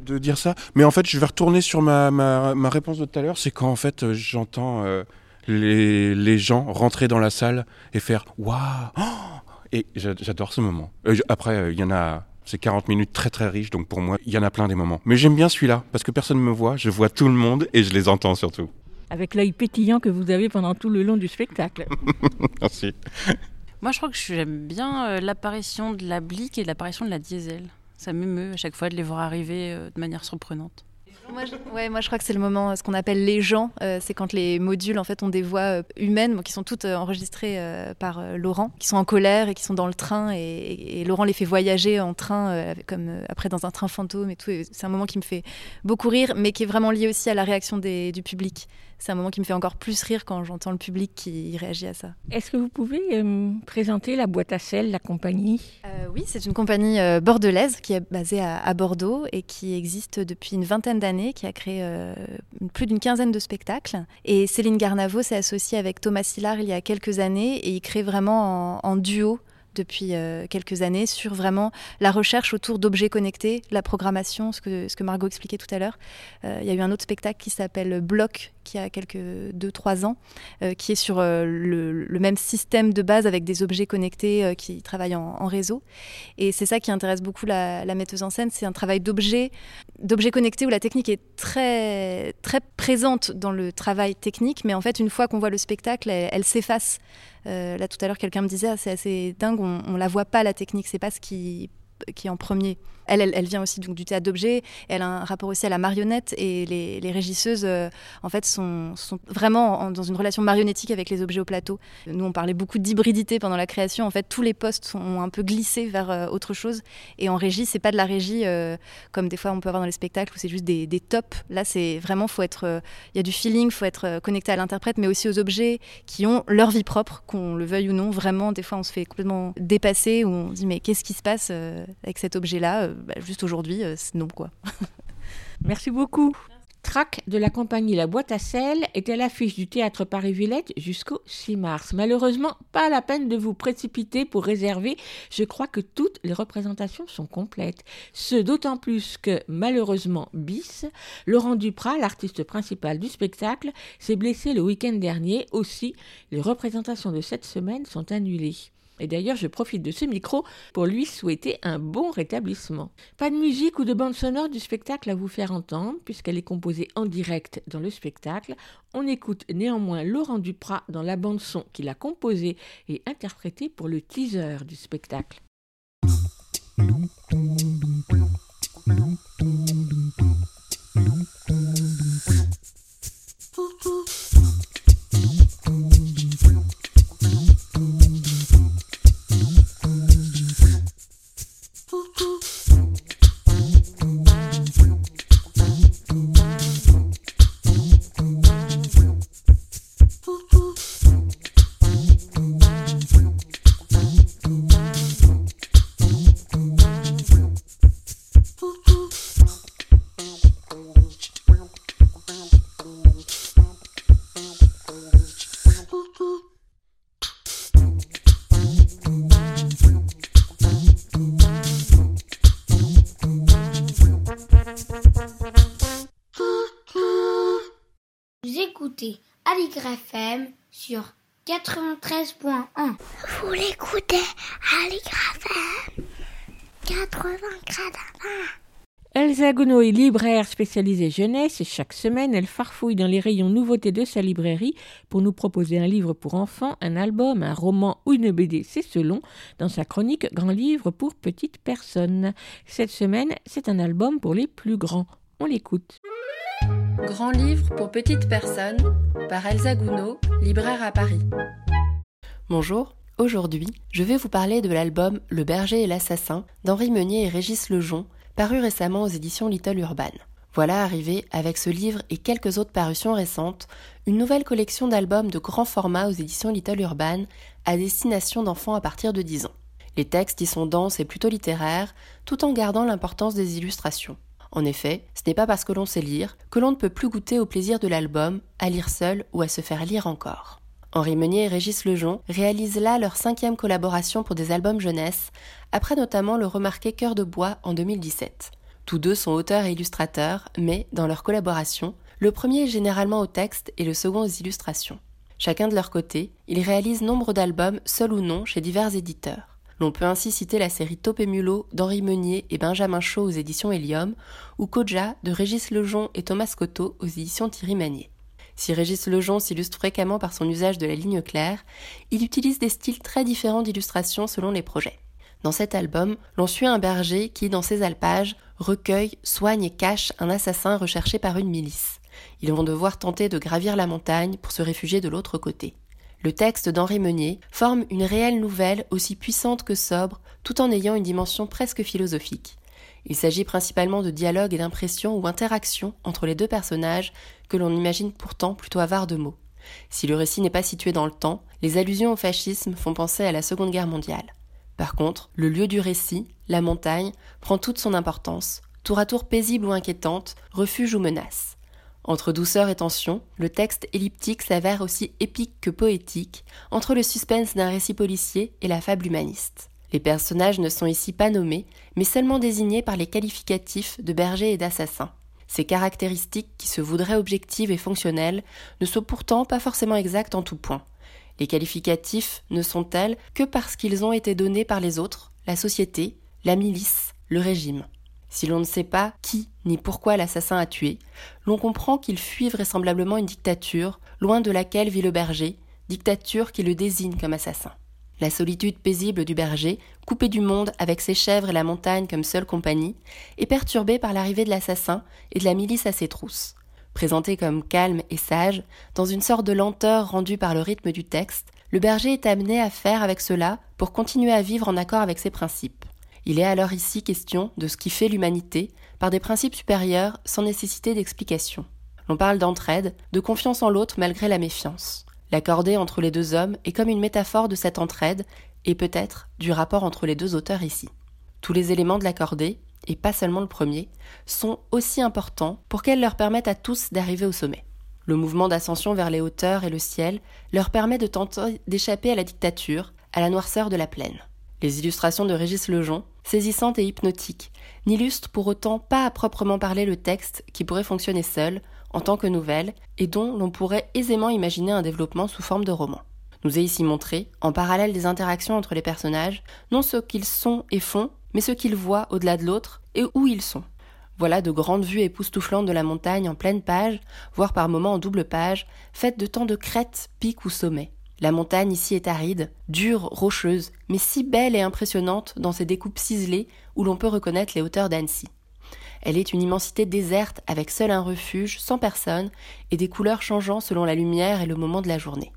de dire ça. Mais en fait, je vais retourner sur ma, ma, ma réponse de tout à l'heure. C'est quand en fait euh, j'entends euh, les, les, gens rentrer dans la salle et faire waouh oh Et j'adore ce moment. Euh, après, il y en a. C'est 40 minutes très très riches, donc pour moi, il y en a plein des moments. Mais j'aime bien celui-là, parce que personne ne me voit, je vois tout le monde et je les entends surtout. Avec l'œil pétillant que vous avez pendant tout le long du spectacle. Merci. Moi, je crois que j'aime bien l'apparition de la Blick et l'apparition de la Diesel. Ça m'émeut à chaque fois de les voir arriver euh, de manière surprenante. Moi je, ouais, moi, je crois que c'est le moment, ce qu'on appelle les gens. Euh, c'est quand les modules, en fait, ont des voix euh, humaines, qui sont toutes euh, enregistrées euh, par euh, Laurent, qui sont en colère et qui sont dans le train. Et, Laurent les fait voyager en train, euh, comme euh, après dans un train fantôme et tout. C'est un moment qui me fait beaucoup rire, mais qui est vraiment lié aussi à la réaction du public. C'est un moment qui me fait encore plus rire quand j'entends le public qui réagit à ça. Est-ce que vous pouvez euh, présenter la boîte à sel, la compagnie? Euh, oui, c'est une compagnie euh, bordelaise qui est basée à, à Bordeaux et qui existe depuis une vingtaine d'années, qui a créé euh, plus d'une quinzaine de spectacles. Et Céline Garnavo s'est associée avec Thomas Sillard il y a quelques années et ils créent vraiment en, en duo depuis euh, quelques années sur vraiment la recherche autour d'objets connectés, la programmation, ce que, ce que Margot expliquait tout à l'heure. Euh, il y a eu un autre spectacle qui s'appelle Bloc, qui a quelques 2-3 ans, euh, qui est sur le, même système de base avec des objets connectés qui travaillent en, réseau. Et c'est ça qui intéresse beaucoup la, metteuse en scène, c'est un travail d'objets, d'objets connectés où la technique est très, très présente dans le travail technique, mais en fait, une fois qu'on voit le spectacle, elle s'efface. Euh, là, tout à l'heure, quelqu'un me disait, ah, c'est assez dingue, on, on la voit pas, la technique, c'est pas ce qui qui est en premier. Elle, vient aussi du théâtre d'objets, elle a un rapport aussi à la marionnette et les, régisseuses euh, en fait sont, vraiment en- dans une relation marionnettique avec les objets au plateau. Nous on parlait beaucoup d'hybridité pendant la création, en fait tous les postes sont un peu glissé vers euh, autre chose et en régie c'est pas de la régie euh, comme des fois on peut avoir dans les spectacles où c'est juste des, tops. Là c'est vraiment faut être, il y a du feeling, faut être connecté à l'interprète mais aussi aux objets qui ont leur vie propre, qu'on le veuille ou non. Vraiment des fois on se fait complètement dépasser où on dit mais qu'est-ce qui se passe avec cet objet-là Euh, bah, Juste aujourd'hui, euh, non quoi. Merci beaucoup. Trac de la compagnie La Boîte à Sel est à l'affiche du théâtre Paris-Villette jusqu'au 6 mars. Malheureusement, pas la peine de vous précipiter pour réserver. Je crois que toutes les représentations sont complètes. Ce d'autant plus que, malheureusement, bis, Laurent Duprat, l'artiste principal du spectacle, s'est blessé le week-end dernier. Aussi, les représentations de cette semaine sont annulées. Et d'ailleurs, je profite de ce micro pour lui souhaiter un bon rétablissement. Pas de musique ou de bande sonore du spectacle à vous faire entendre, puisqu'elle est composée en direct dans le spectacle. On écoute néanmoins Laurent Duprat dans la bande son qu'il a composée et interprétée pour le teaser du spectacle. Sur 93.1. Vous l'écoutez FM 80 Elsa Gounod est libraire spécialisée jeunesse et chaque semaine elle farfouille dans les rayons nouveautés de sa librairie pour nous proposer un livre pour enfants, un album, un roman ou une BD, c'est selon, dans sa chronique Grand livre pour petites personnes. Cette semaine, c'est un album pour les plus grands. On l'écoute. Grand livre pour petites personnes par Elsa Gounod, libraire à Paris. Bonjour, aujourd'hui je vais vous parler de l'album Le berger et l'assassin d'Henri Meunier et Régis Lejon, paru récemment aux éditions Little Urban. Voilà arrivé, avec ce livre et quelques autres parutions récentes, une nouvelle collection d'albums de grand format aux éditions Little Urban à destination d'enfants à partir de 10 ans. Les textes y sont denses et plutôt littéraires, tout en gardant l'importance des illustrations. En effet, ce n'est pas parce que l'on sait lire que l'on ne peut plus goûter au plaisir de l'album, à lire seul ou à se faire lire encore. Henri Meunier et Régis Lejon réalisent là leur cinquième collaboration pour des albums jeunesse, après notamment le remarqué Cœur de bois en 2017. Tous deux sont auteurs et illustrateurs, mais, dans leur collaboration, le premier est généralement au texte et le second aux illustrations. Chacun de leur côté, ils réalisent nombre d'albums, seuls ou non, chez divers éditeurs. L'on peut ainsi citer la série Top et Mulot d'Henri Meunier et Benjamin Chaud aux éditions Helium, ou Koja de Régis Lejon et Thomas Cotto aux éditions Thierry Magnier. Si Régis Lejon s'illustre fréquemment par son usage de la ligne claire, il utilise des styles très différents d'illustration selon les projets. Dans cet album, l'on suit un berger qui, dans ses alpages, recueille, soigne et cache un assassin recherché par une milice. Ils vont devoir tenter de gravir la montagne pour se réfugier de l'autre côté. Le texte d'Henri Meunier forme une réelle nouvelle aussi puissante que sobre, tout en ayant une dimension presque philosophique. Il s'agit principalement de dialogues et d'impressions ou interactions entre les deux personnages que l'on imagine pourtant plutôt avares de mots. Si le récit n'est pas situé dans le temps, les allusions au fascisme font penser à la Seconde Guerre mondiale. Par contre, le lieu du récit, la montagne, prend toute son importance, tour à tour paisible ou inquiétante, refuge ou menace. Entre douceur et tension, le texte elliptique s'avère aussi épique que poétique, entre le suspense d'un récit policier et la fable humaniste. Les personnages ne sont ici pas nommés, mais seulement désignés par les qualificatifs de berger et d'assassin. Ces caractéristiques, qui se voudraient objectives et fonctionnelles, ne sont pourtant pas forcément exactes en tout point. Les qualificatifs ne sont tels que parce qu'ils ont été donnés par les autres, la société, la milice, le régime. Si l'on ne sait pas qui ni pourquoi l'assassin a tué, l'on comprend qu'il fuit vraisemblablement une dictature, loin de laquelle vit le berger, dictature qui le désigne comme assassin. La solitude paisible du berger, coupé du monde avec ses chèvres et la montagne comme seule compagnie, est perturbée par l'arrivée de l'assassin et de la milice à ses trousses. Présenté comme calme et sage, dans une sorte de lenteur rendue par le rythme du texte, le berger est amené à faire avec cela pour continuer à vivre en accord avec ses principes. Il est alors ici question de ce qui fait l'humanité par des principes supérieurs sans nécessité d'explication. L'on parle d'entraide, de confiance en l'autre malgré la méfiance. L'accordé entre les deux hommes est comme une métaphore de cette entraide et peut-être du rapport entre les deux auteurs ici. Tous les éléments de l'accordé, et pas seulement le premier, sont aussi importants pour qu'elles leur permettent à tous d'arriver au sommet. Le mouvement d'ascension vers les hauteurs et le ciel leur permet de tenter d'échapper à la dictature, à la noirceur de la plaine. Les illustrations de Régis Lejon, saisissantes et hypnotiques, n'illustrent pour autant pas à proprement parler le texte qui pourrait fonctionner seul, en tant que nouvelle, et dont l'on pourrait aisément imaginer un développement sous forme de roman. Nous est ici montré, en parallèle des interactions entre les personnages, non ce qu'ils sont et font, mais ce qu'ils voient au-delà de l'autre et où ils sont. Voilà de grandes vues époustouflantes de la montagne en pleine page, voire par moments en double page, faites de tant de crêtes, pics ou sommets. La montagne ici est aride, dure, rocheuse, mais si belle et impressionnante dans ses découpes ciselées où l'on peut reconnaître les hauteurs d'Annecy. Elle est une immensité déserte avec seul un refuge, sans personne, et des couleurs changeant selon la lumière et le moment de la journée.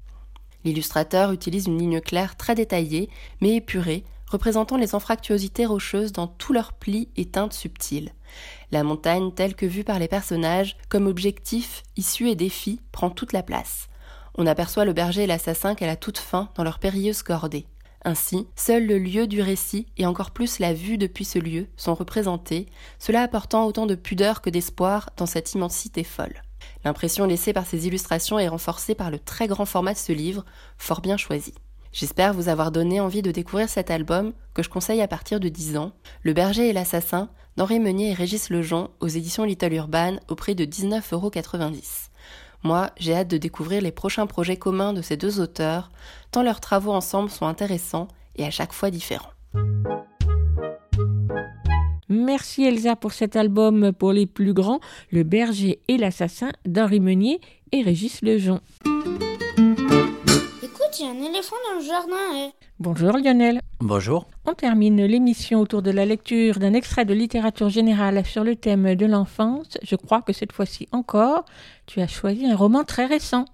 L'illustrateur utilise une ligne claire très détaillée, mais épurée, représentant les anfractuosités rocheuses dans tous leurs plis et teintes subtiles. La montagne, telle que vue par les personnages, comme objectif, issue et défi, prend toute la place on aperçoit le berger et l'assassin qu'à la toute fin dans leur périlleuse cordée. Ainsi, seul le lieu du récit et encore plus la vue depuis ce lieu sont représentés, cela apportant autant de pudeur que d'espoir dans cette immensité folle. L'impression laissée par ces illustrations est renforcée par le très grand format de ce livre, fort bien choisi. J'espère vous avoir donné envie de découvrir cet album que je conseille à partir de 10 ans, Le berger et l'assassin d'Henri Meunier et Régis Lejon aux éditions Little Urban au prix de 19,90 euros. Moi, j'ai hâte de découvrir les prochains projets communs de ces deux auteurs, tant leurs travaux ensemble sont intéressants et à chaque fois différents. Merci Elsa pour cet album pour les plus grands, Le berger et l'assassin d'Henri Meunier et Régis Lejon. Écoute, il y a un éléphant dans le jardin. Eh. Bonjour Lionel. Bonjour. On termine l'émission autour de la lecture d'un extrait de littérature générale sur le thème de l'enfance. Je crois que cette fois-ci encore, tu as choisi un roman très récent.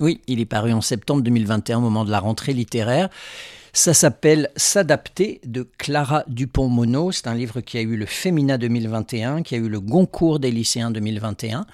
Oui, il est paru en septembre 2021 au moment de la rentrée littéraire. Ça s'appelle S'adapter de Clara Dupont-Mono. C'est un livre qui a eu le Femina 2021, qui a eu le Goncourt des lycéens 2021.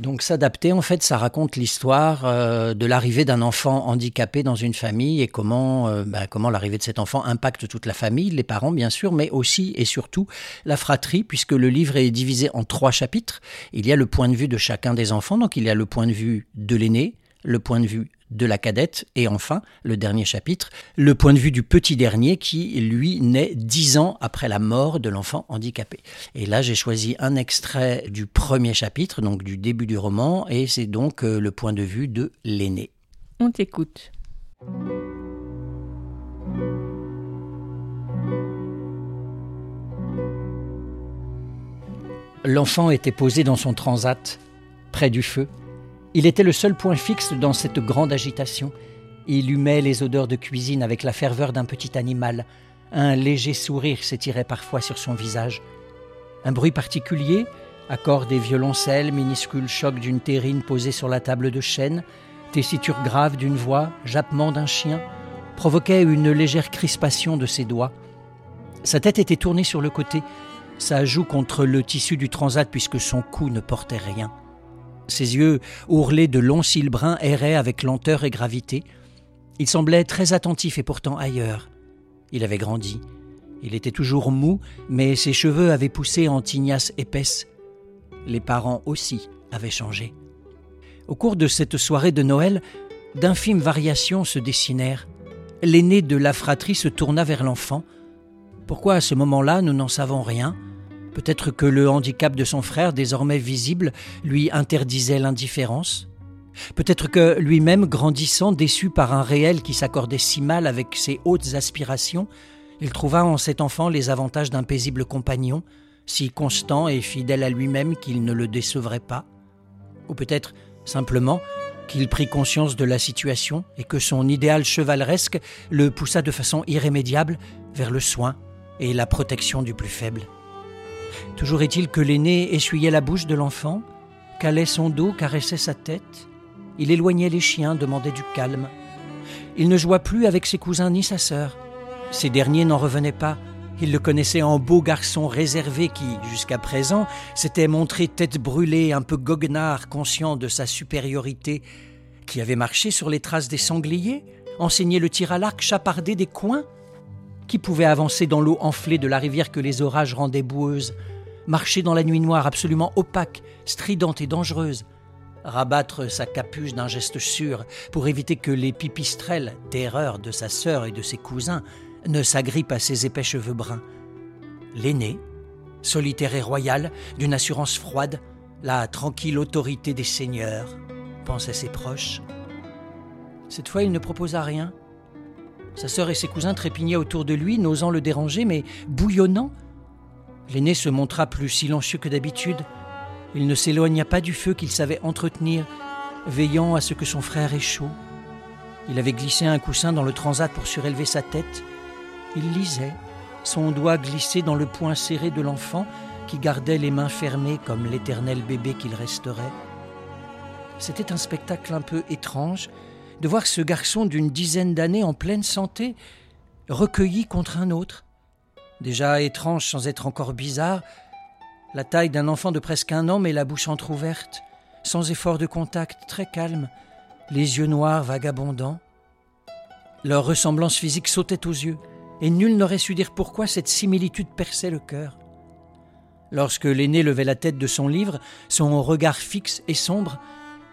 Donc s'adapter, en fait, ça raconte l'histoire euh, de l'arrivée d'un enfant handicapé dans une famille et comment, euh, bah, comment l'arrivée de cet enfant impacte toute la famille, les parents bien sûr, mais aussi et surtout la fratrie, puisque le livre est divisé en trois chapitres. Il y a le point de vue de chacun des enfants, donc il y a le point de vue de l'aîné, le point de vue de la cadette et enfin, le dernier chapitre, le point de vue du petit dernier qui, lui, naît dix ans après la mort de l'enfant handicapé. Et là, j'ai choisi un extrait du premier chapitre, donc du début du roman, et c'est donc euh, le point de vue de l'aîné. On t'écoute. L'enfant était posé dans son transat, près du feu, Il était le seul point fixe dans cette grande agitation. Il humait les odeurs de cuisine avec la ferveur d'un petit animal. Un léger sourire s'étirait parfois sur son visage. Un bruit particulier, accord des violoncelles, minuscule choc d'une terrine posée sur la table de chêne, tessiture grave d'une voix, jappement d'un chien, provoquait une légère crispation de ses doigts. Sa tête était tournée sur le côté, sa joue contre le tissu du transat puisque son cou ne portait rien. Ses yeux, ourlés de longs cils bruns, erraient avec lenteur et gravité. Il semblait très attentif et pourtant ailleurs. Il avait grandi. Il était toujours mou, mais ses cheveux avaient poussé en tignasses épaisses. Les parents aussi avaient changé. Au cours de cette soirée de Noël, d'infimes variations se dessinèrent. L'aîné de la fratrie se tourna vers l'enfant. Pourquoi à ce moment-là nous n'en savons rien? Peut-être que le handicap de son frère, désormais visible, lui interdisait l'indifférence. Peut-être que lui-même, grandissant, déçu par un réel qui s'accordait si mal avec ses hautes aspirations, il trouva en cet enfant les avantages d'un paisible compagnon, si constant et fidèle à lui-même qu'il ne le décevrait pas. Ou peut-être, simplement, qu'il prit conscience de la situation et que son idéal chevaleresque le poussa de façon irrémédiable vers le soin et la protection du plus faible. Toujours est-il que l'aîné essuyait la bouche de l'enfant, calait son dos, caressait sa tête. Il éloignait les chiens, demandait du calme. Il ne joua plus avec ses cousins ni sa sœur. Ces derniers n'en revenaient pas. Il le connaissait en beau garçon réservé qui, jusqu'à présent, s'était montré tête brûlée, un peu goguenard, conscient de sa supériorité, qui avait marché sur les traces des sangliers, enseigné le tir à l'arc, chapardé des coins, qui pouvait avancer dans l'eau enflée de la rivière que les orages rendaient boueuse, marcher dans la nuit noire absolument opaque, stridente et dangereuse, rabattre sa capuche d'un geste sûr pour éviter que les pipistrelles, terreur de sa sœur et de ses cousins, ne s'agrippent à ses épais cheveux bruns. L'aîné, solitaire et royal, d'une assurance froide, la tranquille autorité des seigneurs, pensaient ses proches. Cette fois, il ne proposa rien, sa sœur et ses cousins trépignaient autour de lui, n'osant le déranger, mais bouillonnant. L'aîné se montra plus silencieux que d'habitude. Il ne s'éloigna pas du feu qu'il savait entretenir, veillant à ce que son frère ait chaud. Il avait glissé un coussin dans le transat pour surélever sa tête. Il lisait, son doigt glissé dans le poing serré de l'enfant qui gardait les mains fermées comme l'éternel bébé qu'il resterait. C'était un spectacle un peu étrange, de voir ce garçon d'une dizaine d'années en pleine santé, recueilli contre un autre. Déjà étrange sans être encore bizarre, la taille d'un enfant de presque un an mais la bouche entr'ouverte, sans effort de contact, très calme, les yeux noirs vagabondants. Leur ressemblance physique sautait aux yeux, et nul n'aurait su dire pourquoi cette similitude perçait le cœur. Lorsque l'aîné levait la tête de son livre, son regard fixe et sombre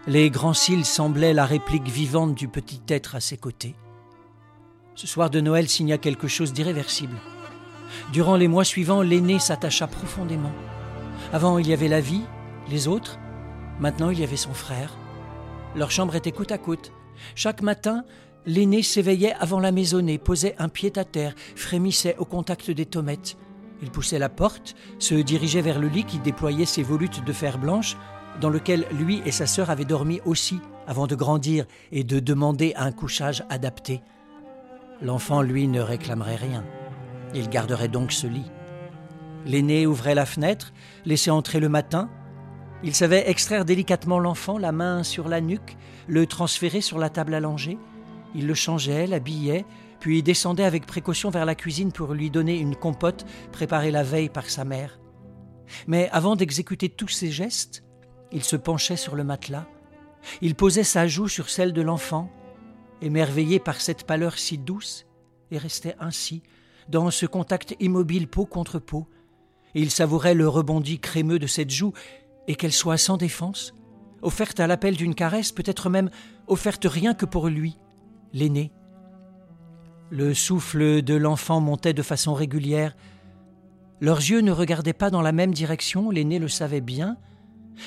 les grands cils semblaient la réplique vivante du petit être à ses côtés. Ce soir de Noël signa quelque chose d'irréversible. Durant les mois suivants, l'aîné s'attacha profondément. Avant, il y avait la vie, les autres. Maintenant, il y avait son frère. Leur chambre était côte à côte. Chaque matin, l'aîné s'éveillait avant la maisonnée, posait un pied à terre, frémissait au contact des tomettes. Il poussait la porte, se dirigeait vers le lit qui déployait ses volutes de fer blanche, dans lequel lui et sa sœur avaient dormi aussi avant de grandir et de demander un couchage adapté. L'enfant, lui, ne réclamerait rien. Il garderait donc ce lit. L'aîné ouvrait la fenêtre, laissait entrer le matin. Il savait extraire délicatement l'enfant, la main sur la nuque, le transférer sur la table allongée. Il le changeait, l'habillait, puis descendait avec précaution vers la cuisine pour lui donner une compote préparée la veille par sa mère. Mais avant d'exécuter tous ces gestes, il se penchait sur le matelas. Il posait sa joue sur celle de l'enfant, émerveillé par cette pâleur si douce, et restait ainsi, dans ce contact immobile peau contre peau. il savourait le rebondi crémeux de cette joue, et qu'elle soit sans défense, offerte à l'appel d'une caresse, peut-être même offerte rien que pour lui, l'aîné. Le souffle de l'enfant montait de façon régulière. Leurs yeux ne regardaient pas dans la même direction, l'aîné le savait bien,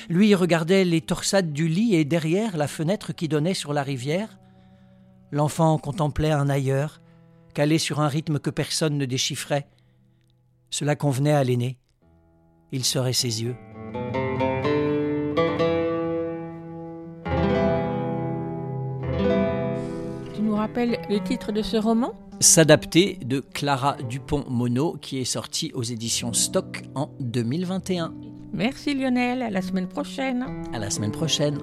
lui regardait les torsades du lit et derrière la fenêtre qui donnait sur la rivière. L'enfant contemplait un ailleurs, calé sur un rythme que personne ne déchiffrait. Cela convenait à l'aîné. Il serait ses yeux. Tu nous rappelles le titre de ce roman? S'adapter de Clara Dupont-Mono qui est sorti aux éditions Stock en 2021. Merci Lionel, à la semaine prochaine. À la semaine prochaine.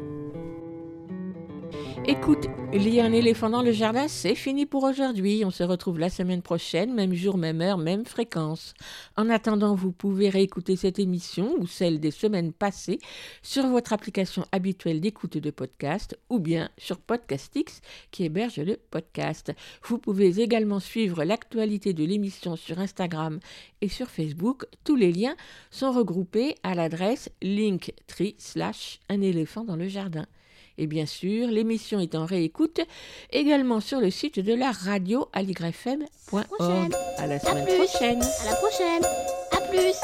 Écoute, il y a un éléphant dans le jardin, c'est fini pour aujourd'hui. On se retrouve la semaine prochaine, même jour, même heure, même fréquence. En attendant, vous pouvez réécouter cette émission ou celle des semaines passées sur votre application habituelle d'écoute de podcast ou bien sur Podcastix qui héberge le podcast. Vous pouvez également suivre l'actualité de l'émission sur Instagram et sur Facebook. Tous les liens sont regroupés à l'adresse linktree slash un éléphant dans le jardin. Et bien sûr, l'émission est en réécoute également sur le site de la radio aligrefm.org. À la semaine prochaine. À la prochaine. À plus.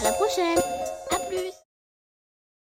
À la prochaine. À plus.